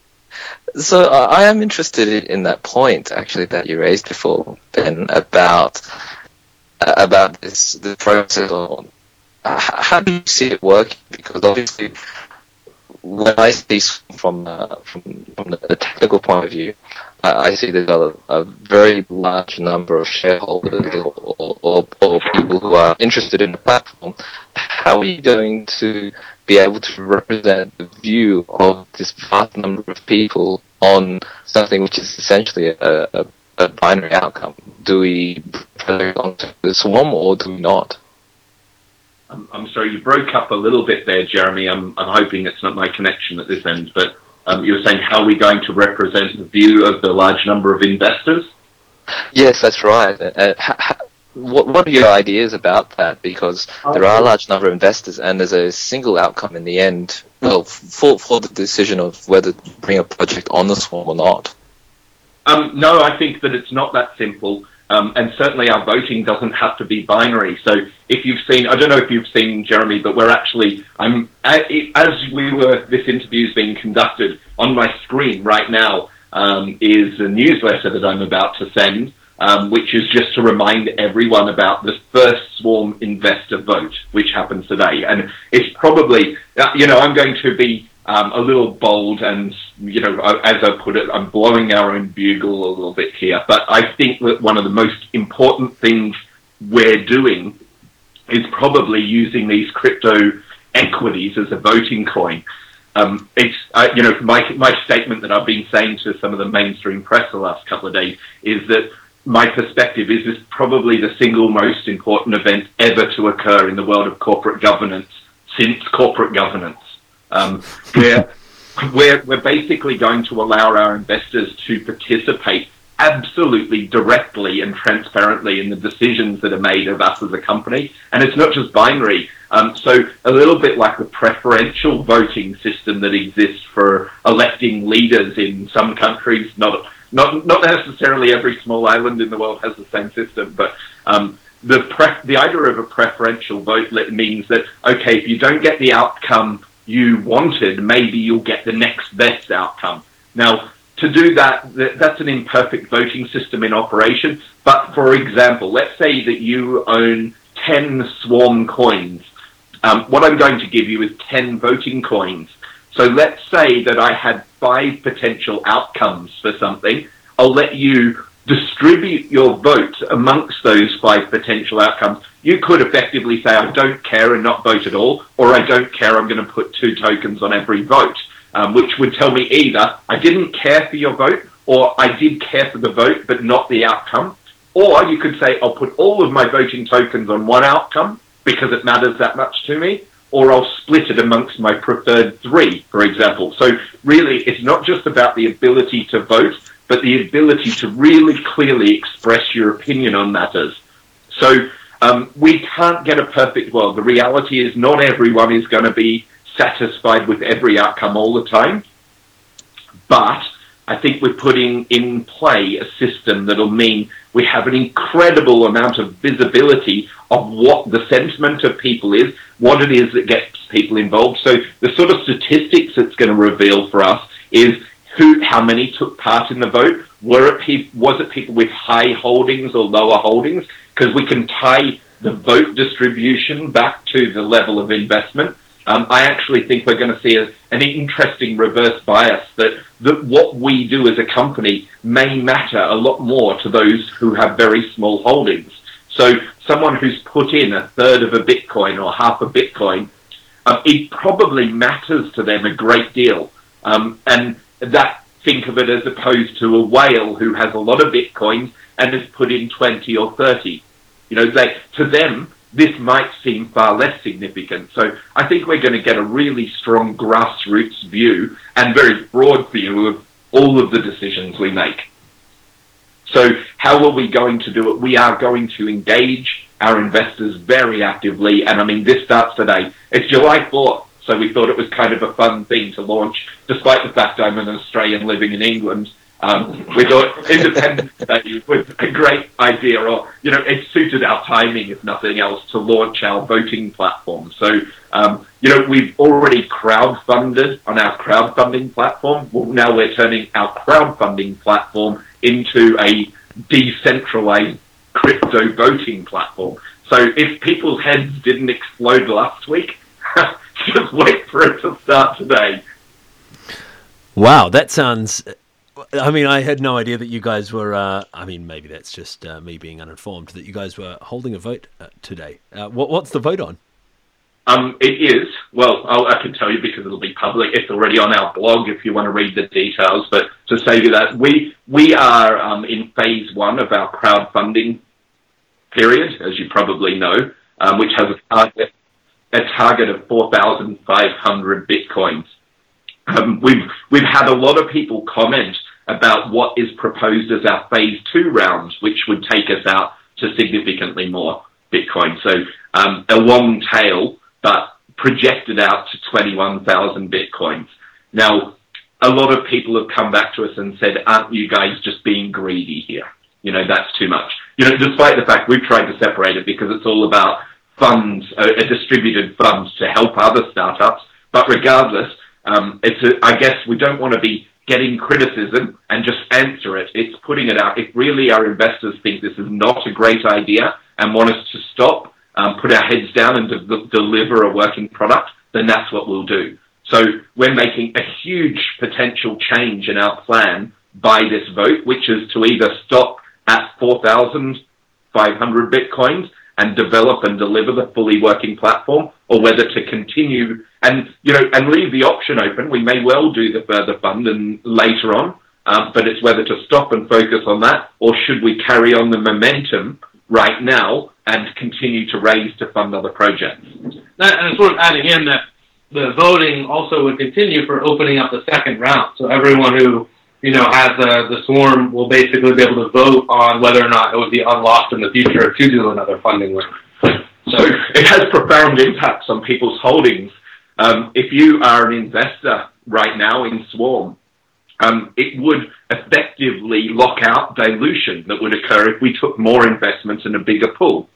So uh, I am interested in, in, that point actually that you raised before, Ben, about uh, about this the process of how do you see it working? Because obviously, when I see from uh, from, from the technical point of view, I, I see there's a, a, very large number of shareholders or, or, or, people who are interested in the platform. How are you going to be able to represent the view of this vast number of people on something which is essentially a, a, a binary outcome? Do we project onto the swarm or do we not? I'm, I'm sorry, you broke up a little bit there, Jeremy. I'm, I'm hoping it's not my connection at this end, but um, you were saying how are we going to represent the view of the large number of investors? Yes, that's right. Uh, ha, what, what are your ideas about that? Because there are a large number of investors, and there's a single outcome in the end. Well, for for the decision of whether to bring a project on the swarm or not. Um, no, I think that it's not that simple. Um, and certainly our voting doesn't have to be binary. So if you've seen, I don't know if you've seen Jeremy, but we're actually, I'm, as we were, this interview is being conducted on my screen right now um, is a newsletter that I'm about to send, um, which is just to remind everyone about the first Swarm investor vote, which happens today. And it's probably, uh, you know, I'm going to be um, a little bold and, you know, as I put it, I'm blowing our own bugle a little bit here. But I think that one of the most important things we're doing is probably using these crypto equities as a voting coin. Um, it's, uh, you know, my, my statement that I've been saying to some of the mainstream press the last couple of days is that my perspective is this probably the single most important event ever to occur in the world of corporate governance since corporate governance. Um, we're, we're, we're basically going to allow our investors to participate absolutely directly and transparently in the decisions that are made of us as a company. And it's not just binary. Um, so a little bit like the preferential voting system that exists for electing leaders in some countries, not not not necessarily every small island in the world has the same system, but um, the pre- the idea of a preferential vote means that okay, if you don't get the outcome you wanted, maybe you'll get the next best outcome. Now, to do that, that's an imperfect voting system in operation. But for example, let's say that you own 10 swarm coins. Um, what I'm going to give you is 10 voting coins. So let's say that I had five potential outcomes for something. I'll let you distribute your vote amongst those five potential outcomes. You could effectively say, I don't care and not vote at all, or I don't care, I'm going to put two tokens on every vote um, which would tell me either I didn't care for your vote or I did care for the vote but not the outcome. Or you could say I'll put all of my voting tokens on one outcome because it matters that much to me, or I'll split it amongst my preferred three, for example. So really, it's not just about the ability to vote, but the ability to really clearly express your opinion on matters. So um, we can't get a perfect world. The reality is not everyone is going to be satisfied with every outcome all the time. But I think we're putting in play a system that'll mean we have an incredible amount of visibility of what the sentiment of people is, what it is that gets people involved. So the sort of statistics it's going to reveal for us is who, how many took part in the vote. Were it pe- was it people with high holdings or lower holdings? Because we can tie the vote distribution back to the level of investment. Um, I actually think we're going to see a, an interesting reverse bias that, that what we do as a company may matter a lot more to those who have very small holdings. So someone who's put in a third of a Bitcoin or half a Bitcoin, um, it probably matters to them a great deal. Um, and that think of it as opposed to a whale who has a lot of Bitcoins and has put in 20 or 30. You know, they, to them, this might seem far less significant. So I think we're going to get a really strong grassroots view and very broad view of all of the decisions we make. So how are we going to do it? We are going to engage our investors very actively. And I mean, this starts today. It's July 4th. So we thought it was kind of a fun thing to launch, despite the fact I'm an Australian living in England. Um, we thought Independence Day was a great idea, or you know, it suited our timing, if nothing else, to launch our voting platform. So, um, you know, we've already crowdfunded on our crowdfunding platform. Well, now we're turning our crowdfunding platform into a decentralized crypto voting platform. So, if people's heads didn't explode last week, just wait for it to start today. Wow, that sounds I mean, I had no idea that you guys were. Uh, I mean, maybe that's just uh, me being uninformed. That you guys were holding a vote uh, today. Uh, what, what's the vote on? Um, it is. Well, I'll, i can tell you because it'll be public. It's already on our blog if you want to read the details. But to say you that we we are um, in phase one of our crowdfunding period, as you probably know, um, which has a target a target of four thousand five hundred bitcoins. Um, we've we've had a lot of people comment about what is proposed as our phase two rounds, which would take us out to significantly more Bitcoin. So um, a long tail, but projected out to 21,000 Bitcoins. Now, a lot of people have come back to us and said, aren't you guys just being greedy here? You know, that's too much. You know, despite the fact we've tried to separate it because it's all about funds, a, a distributed funds to help other startups. But regardless, um, it's a, I guess we don't want to be getting criticism and just answer it. It's putting it out. If really our investors think this is not a great idea and want us to stop, um, put our heads down and de- deliver a working product, then that's what we'll do. So we're making a huge potential change in our plan by this vote, which is to either stop at 4,500 bitcoins and develop and deliver the fully working platform, or whether to continue and you know and leave the option open. We may well do the further fund and later on, um, but it's whether to stop and focus on that, or should we carry on the momentum right now and continue to raise to fund other projects. And sort of adding in that the voting also would continue for opening up the second round. So everyone who you know, has the the swarm will basically be able to vote on whether or not it would be unlocked in the future to do another funding round. So it has profound impacts on people's holdings. Um, if you are an investor right now in Swarm, um, it would effectively lock out dilution that would occur if we took more investments in a bigger pool.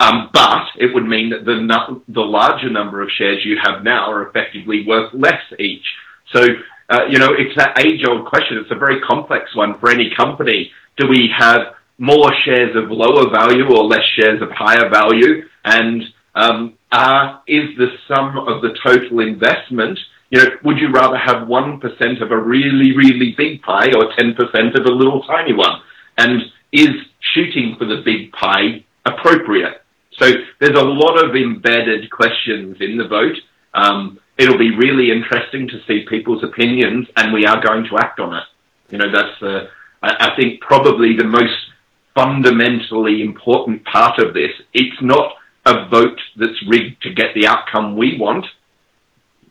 Um, but it would mean that the, the larger number of shares you have now are effectively worth less each. So, uh, you know, it's that age old question. It's a very complex one for any company. Do we have more shares of lower value or less shares of higher value? And um, uh, is the sum of the total investment, you know, would you rather have 1% of a really, really big pie or 10% of a little tiny one? And is shooting for the big pie appropriate? So there's a lot of embedded questions in the vote. Um, it'll be really interesting to see people's opinions, and we are going to act on it. You know, that's uh, I, I think probably the most fundamentally important part of this. It's not a vote that's rigged to get the outcome we want.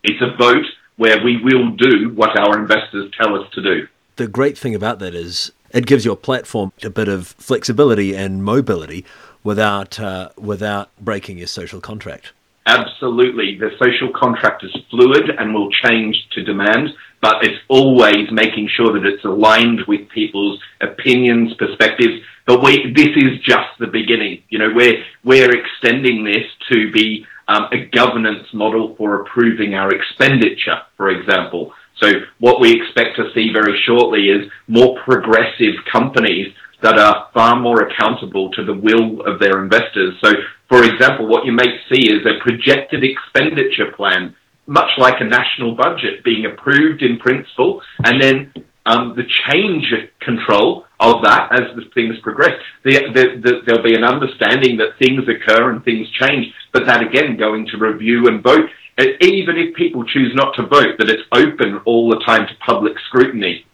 It's a vote where we will do what our investors tell us to do. The great thing about that is it gives your platform a bit of flexibility and mobility without uh, without breaking your social contract. Absolutely, the social contract is fluid and will change to demand, but it's always making sure that it's aligned with people's opinions, perspectives. But we, this is just the beginning. You know, we're we're extending this to be um, a governance model for approving our expenditure, for example. So what we expect to see very shortly is more progressive companies that are far more accountable to the will of their investors. So, for example, what you may see is a projected expenditure plan, much like a national budget, being approved in principle, and then um, the change control of that as the things progress. The, the, the, there'll be an understanding that things occur and things change, but that again going to review and vote. Even if people choose not to vote, that it's open all the time to public scrutiny.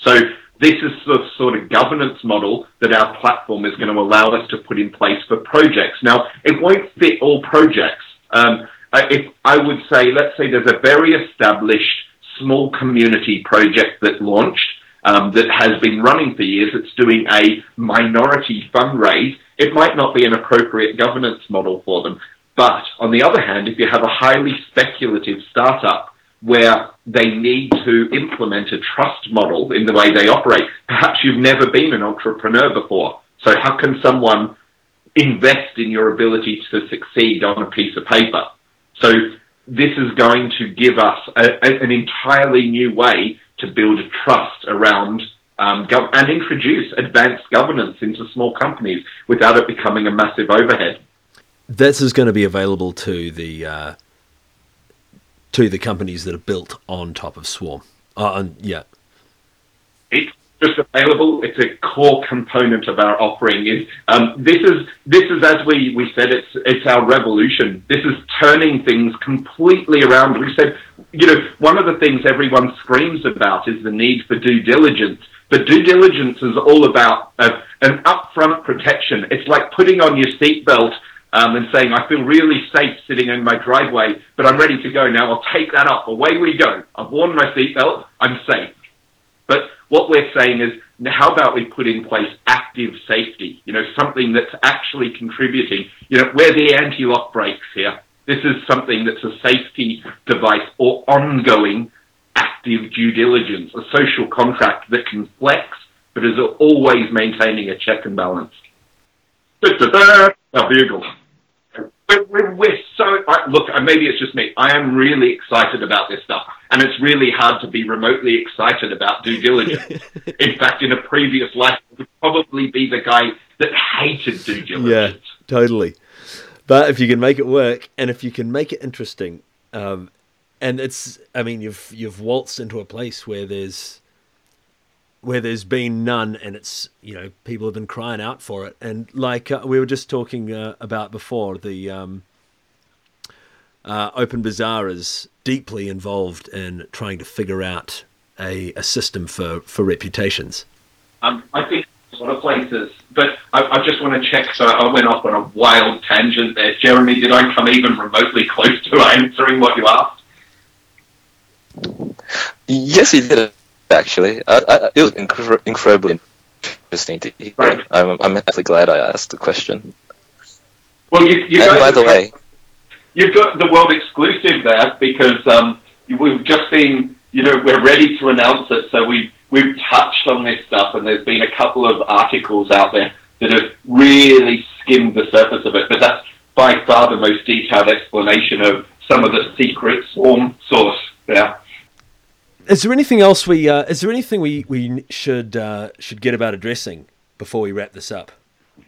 So this is the sort of governance model that our platform is going to allow us to put in place for projects. Now, it won't fit all projects. Um, if I would say, let's say there's a very established small community project that launched um, that has been running for years. It's doing a minority fundraise. It might not be an appropriate governance model for them. But on the other hand, if you have a highly speculative startup where they need to implement a trust model in the way they operate. Perhaps you've never been an entrepreneur before. So how can someone invest in your ability to succeed on a piece of paper? So this is going to give us a, a, an entirely new way to build trust around um, gov- and introduce advanced governance into small companies without it becoming a massive overhead. This is going to be available to the uh, to the companies that are built on top of Swarm. Uh, and, yeah. It's just available. It's a core component of our offering. Is um, this is this is as we, we said it's it's our revolution. This is turning things completely around. We said you know one of the things everyone screams about is the need for due diligence. But due diligence is all about uh, an upfront protection. It's like putting on your seatbelt um, and saying, I feel really safe sitting in my driveway, but I'm ready to go now. I'll take that up. Away we go. I've worn my seatbelt. I'm safe. But what we're saying is, how about we put in place active safety? You know, something that's actually contributing. You know, we're the anti-lock brakes here. This is something that's a safety device or ongoing active due diligence, a social contract that can flex, but is always maintaining a check and balance. Da-da-da! Now, bugle. We're, we're, we're so look. Maybe it's just me. I am really excited about this stuff, and it's really hard to be remotely excited about due diligence. in fact, in a previous life, I would probably be the guy that hated due diligence. Yeah, totally. But if you can make it work, and if you can make it interesting, um, and it's, I mean, you've you've waltzed into a place where there's where there's been none and it's you know people have been crying out for it. And like uh, we were just talking uh, about before the um, uh, OpenBazaar is deeply involved in trying to figure out a, a system for for reputations. Um, i think a lot of places but I, I, just want to check so i went off on a wild tangent there. Jeremy did i come even remotely close to answering what you asked? Yes you did actually. I, I, it was incre- incredibly interesting to hear. Right. I'm, I'm actually glad I asked the question. Well, you, you and by the way, You've got the world exclusive there because um, we've just been, you know, we're ready to announce it. So we we've touched on this stuff, and there's been a couple of articles out there that have really skimmed the surface of it. But that's by far the most detailed explanation of some of the secret swarm source there. Is there anything else we? Uh, is there anything we we should uh, should get about addressing before we wrap this up?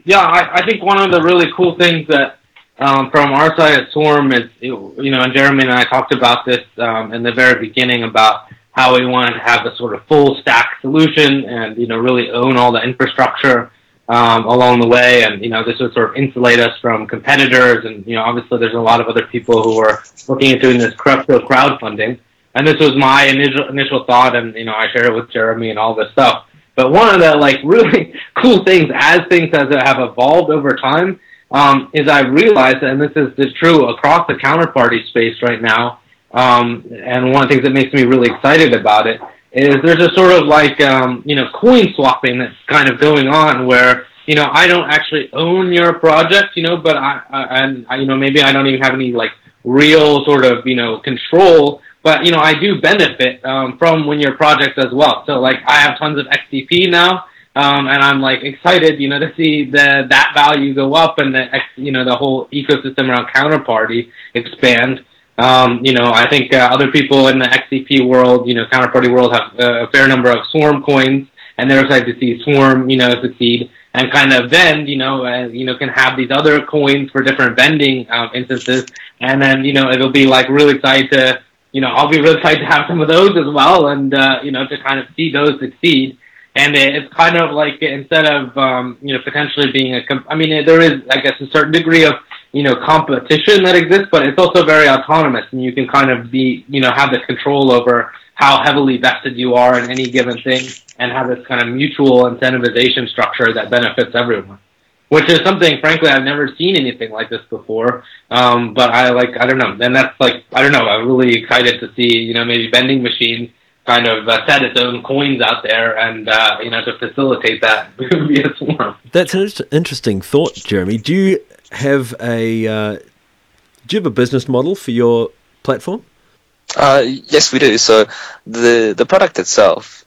Yeah, I, I think one of the really cool things that um, from our side at Swarm is, you know, and Jeremy and I talked about this um, in the very beginning about how we wanted to have a sort of full stack solution and, you know, really own all the infrastructure um, along the way. And, you know, this would sort of insulate us from competitors. And, you know, obviously there's a lot of other people who are looking at doing this crypto crowdfunding. And this was my initial, initial thought. And, you know, I shared it with Jeremy and all this stuff. But one of the like really cool things as things as have evolved over time um, is I realized, and this is, true across the counterparty space right now, um, and one of the things that makes me really excited about it is there's a sort of like um, you know coin swapping that's kind of going on where you know I don't actually own your project, you know, but I, I and I, you know maybe I don't even have any like real sort of you know control, but you know I do benefit um, from when your project does well. So like I have tons of XCP now. Um, and I'm like excited, you know, to see the that value go up and the you know the whole ecosystem around counterparty expand. Um, you know, I think uh, other people in the XCP world, you know, counterparty world, have a fair number of Swarm coins, and they're excited to see Swarm, you know, succeed and kind of vend, you know, uh, you know, can have these other coins for different vending um, instances, and then you know, it'll be like really excited to, you know, I'll be really excited to have some of those as well, and uh, you know, to kind of see those succeed and it's kind of like instead of um, you know potentially being a comp- I mean there is I guess a certain degree of you know competition that exists, but it's also very autonomous, and you can kind of be you know have the control over how heavily vested you are in any given thing, and have this kind of mutual incentivization structure that benefits everyone. Which is something, frankly, I've never seen anything like this before. Um, but I like, I don't know, and that's like, I don't know, I'm really excited to see, you know, maybe vending machine kind of uh, set its own coins out there and uh, you know to facilitate that via swarm. That's an interesting thought, Jeremy. Do you have a uh, do you have a business model for your platform? Uh, yes, we do. So the the product itself,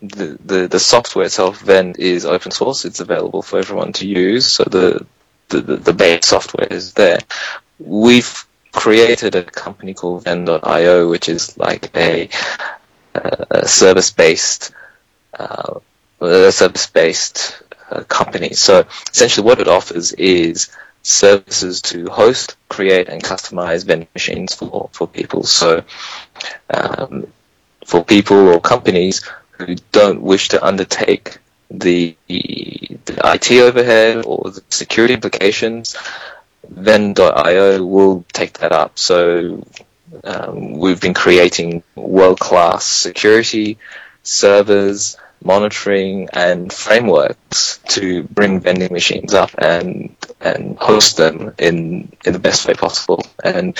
the, the the software itself, then is open source. It's available for everyone to use. So the the, the, base software is there. We've created a company called Vennd.io, which is like a, a service-based uh, a service-based uh, company. So essentially, what it offers is services to host, create, and customize vending machines for, for people. So, um, for people or companies who don't wish to undertake the, the IT overhead or the security implications, Vennd.io will take that up. So, um, we've been creating world-class security servers, monitoring, and frameworks to bring vending machines up and and host them in in the best way possible. And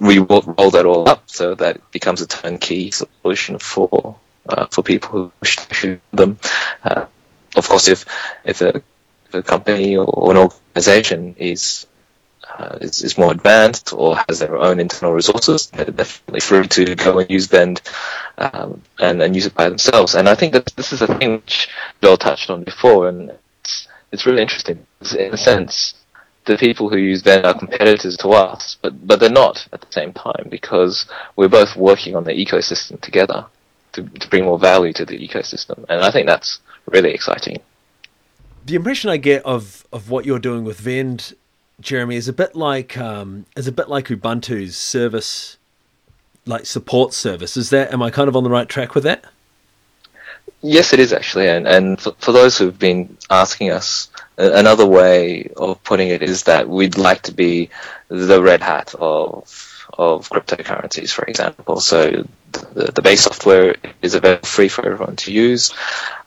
we roll, roll that all up so that it becomes a turnkey solution for uh, for people who use them. Uh, of course, if if a, if a company or an organization is uh, is, is more advanced or has their own internal resources, they're definitely free to go and use Vennd um, and, and use it by themselves. And I think that this is a thing which Joel touched on before, and it's, it's really interesting. In a sense, the people who use Vennd are competitors to us, but, but they're not at the same time because we're both working on the ecosystem together to, to bring more value to the ecosystem. And I think that's really exciting. The impression I get of, of what you're doing with Vennd Jeremy, is a bit like um, is a bit like Ubuntu's service, like support service. Is that am I kind of on the right track with that? Yes, it is actually, and and for, for those who've been asking us, another way of putting it is that we'd like to be the red hat of of cryptocurrencies, for example. So the, the base software is available free for everyone to use.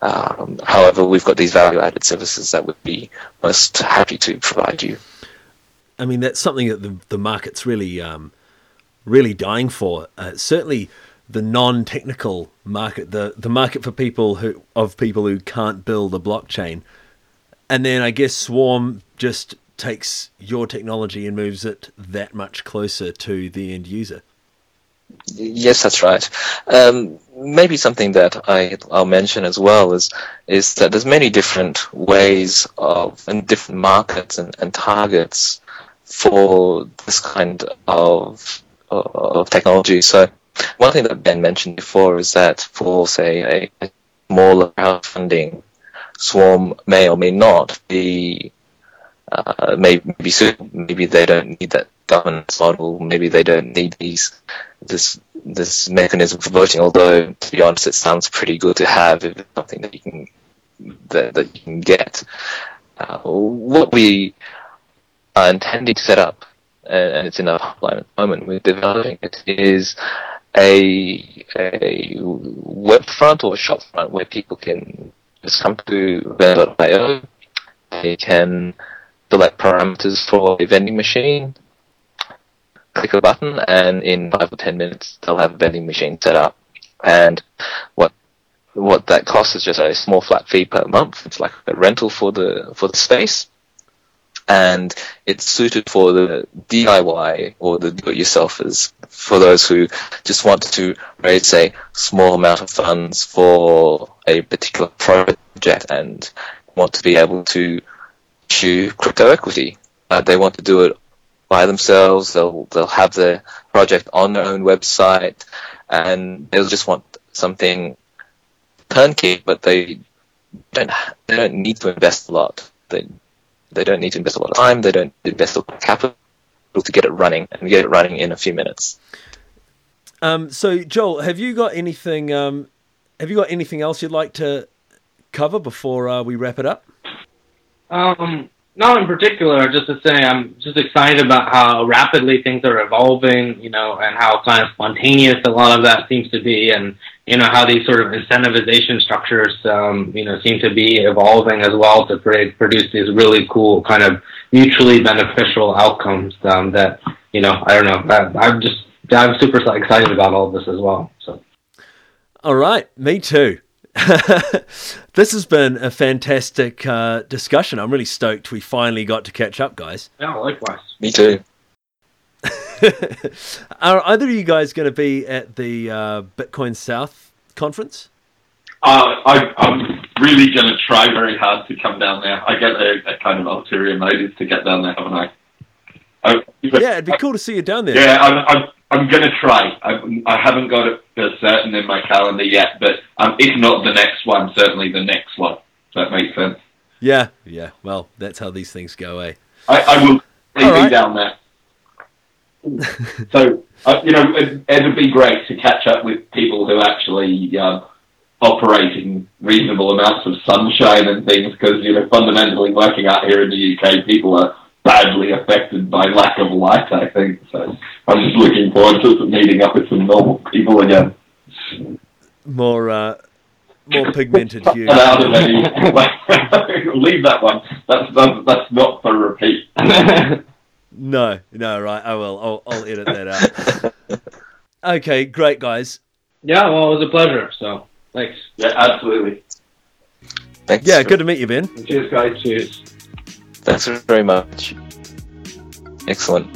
Um, however, we've got these value-added services that we'd be most happy to provide you. I mean, that's something that the, the market's really, um, really dying for. Uh, certainly, the non-technical market, the the market for people who of people who can't build a blockchain, and then I guess Swarm just takes your technology and moves it that much closer to the end user. Yes, that's right. Um, maybe something that I, I'll mention as well is is that there's many different ways of and different markets and, and targets for this kind of of technology. So one thing that Ben mentioned before is that for say a, a smaller crowdfunding, Swarm may or may not be uh, maybe maybe they don't need that governance model. Maybe they don't need these this this mechanism for voting. Although to be honest, it sounds pretty good to have if it's something that you can that, that you can get. Uh, what we are intending to set up, and it's in our pipeline at the moment, we're developing it, is a a web front or a shop front where people can just come to Vennd.io. They can select parameters for a vending machine, click a button, and in five or ten minutes they'll have a vending machine set up. And what what that costs is just a small flat fee per month. It's like a rental for the for the space, and it's suited for the DIY or the do-it-yourselfers. For those who just want to raise a small amount of funds for a particular project and want to be able to issue crypto equity. Uh, they want to do it by themselves. They'll they'll have the project on their own website, and they'll just want something turnkey. But they don't they don't need to invest a lot. They they don't need to invest a lot of time. They don't invest a lot of capital to get it running and get it running in a few minutes. Um, so Joel, have you got anything? Um, have you got anything else you'd like to cover before uh, we wrap it up? Um, not in particular, just to say I'm just excited about how rapidly things are evolving, you know, and how kind of spontaneous a lot of that seems to be, and you know how these sort of incentivization structures, um, you know, seem to be evolving as well to produce these really cool kind of mutually beneficial outcomes um, that you know I don't know I, I'm just I'm super excited about all of this as well. So, all right, me too. this has been a fantastic uh, discussion. I'm really stoked we finally got to catch up, guys. Yeah, likewise. Me too. Are either of you guys going to be at the uh, Bitcoin South conference? Uh, I, am really going to try very hard to come down there. I get a, a, kind of ulterior motive to get down there, haven't I? I yeah, it'd be cool to see you down there. Yeah, I'm, I'm, I'm going to try. I, I haven't got it for certain in my calendar yet, but um, if not the next one, certainly the next one. That make sense? Yeah, yeah. Well, that's how these things go, eh? I, I will be right. down there. so, uh, you know, it, would be great to catch up with people who actually uh, operate in reasonable amounts of sunshine and things, because, you know, fundamentally working out here in the UK, people are badly affected by lack of light, I think. So I'm just looking forward to meeting up with some normal people again. More, uh, more pigmented hue. Leave that one. That's, that's, that's not for repeat. no, no, right. I will. I'll, I'll edit that out. okay, great, guys. Yeah, well, it was a pleasure. So, thanks. Yeah, absolutely. Thanks. Yeah, good to meet you, Ben. Cheers, guys. Cheers. Thanks very much. Excellent.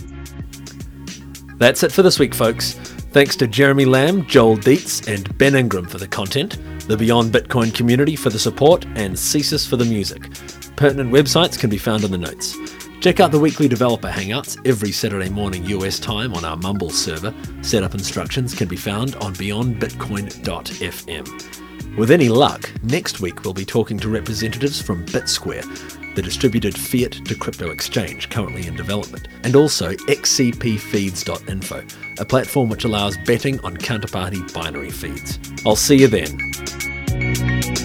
That's it for this week, folks. Thanks to Jeremy Lamb, Joel Dietz, and Ben Ingram for the content, the Beyond Bitcoin community for the support, and Cesis for the music. Pertinent websites can be found in the notes. Check out the weekly developer hangouts every Saturday morning US time on our Mumble server. Setup instructions can be found on beyondbitcoin.fm. With any luck, next week we'll be talking to representatives from BitSquare the distributed fiat to crypto exchange currently in development, and also xcpfeeds.info, a platform which allows betting on counterparty binary feeds. I'll see you then.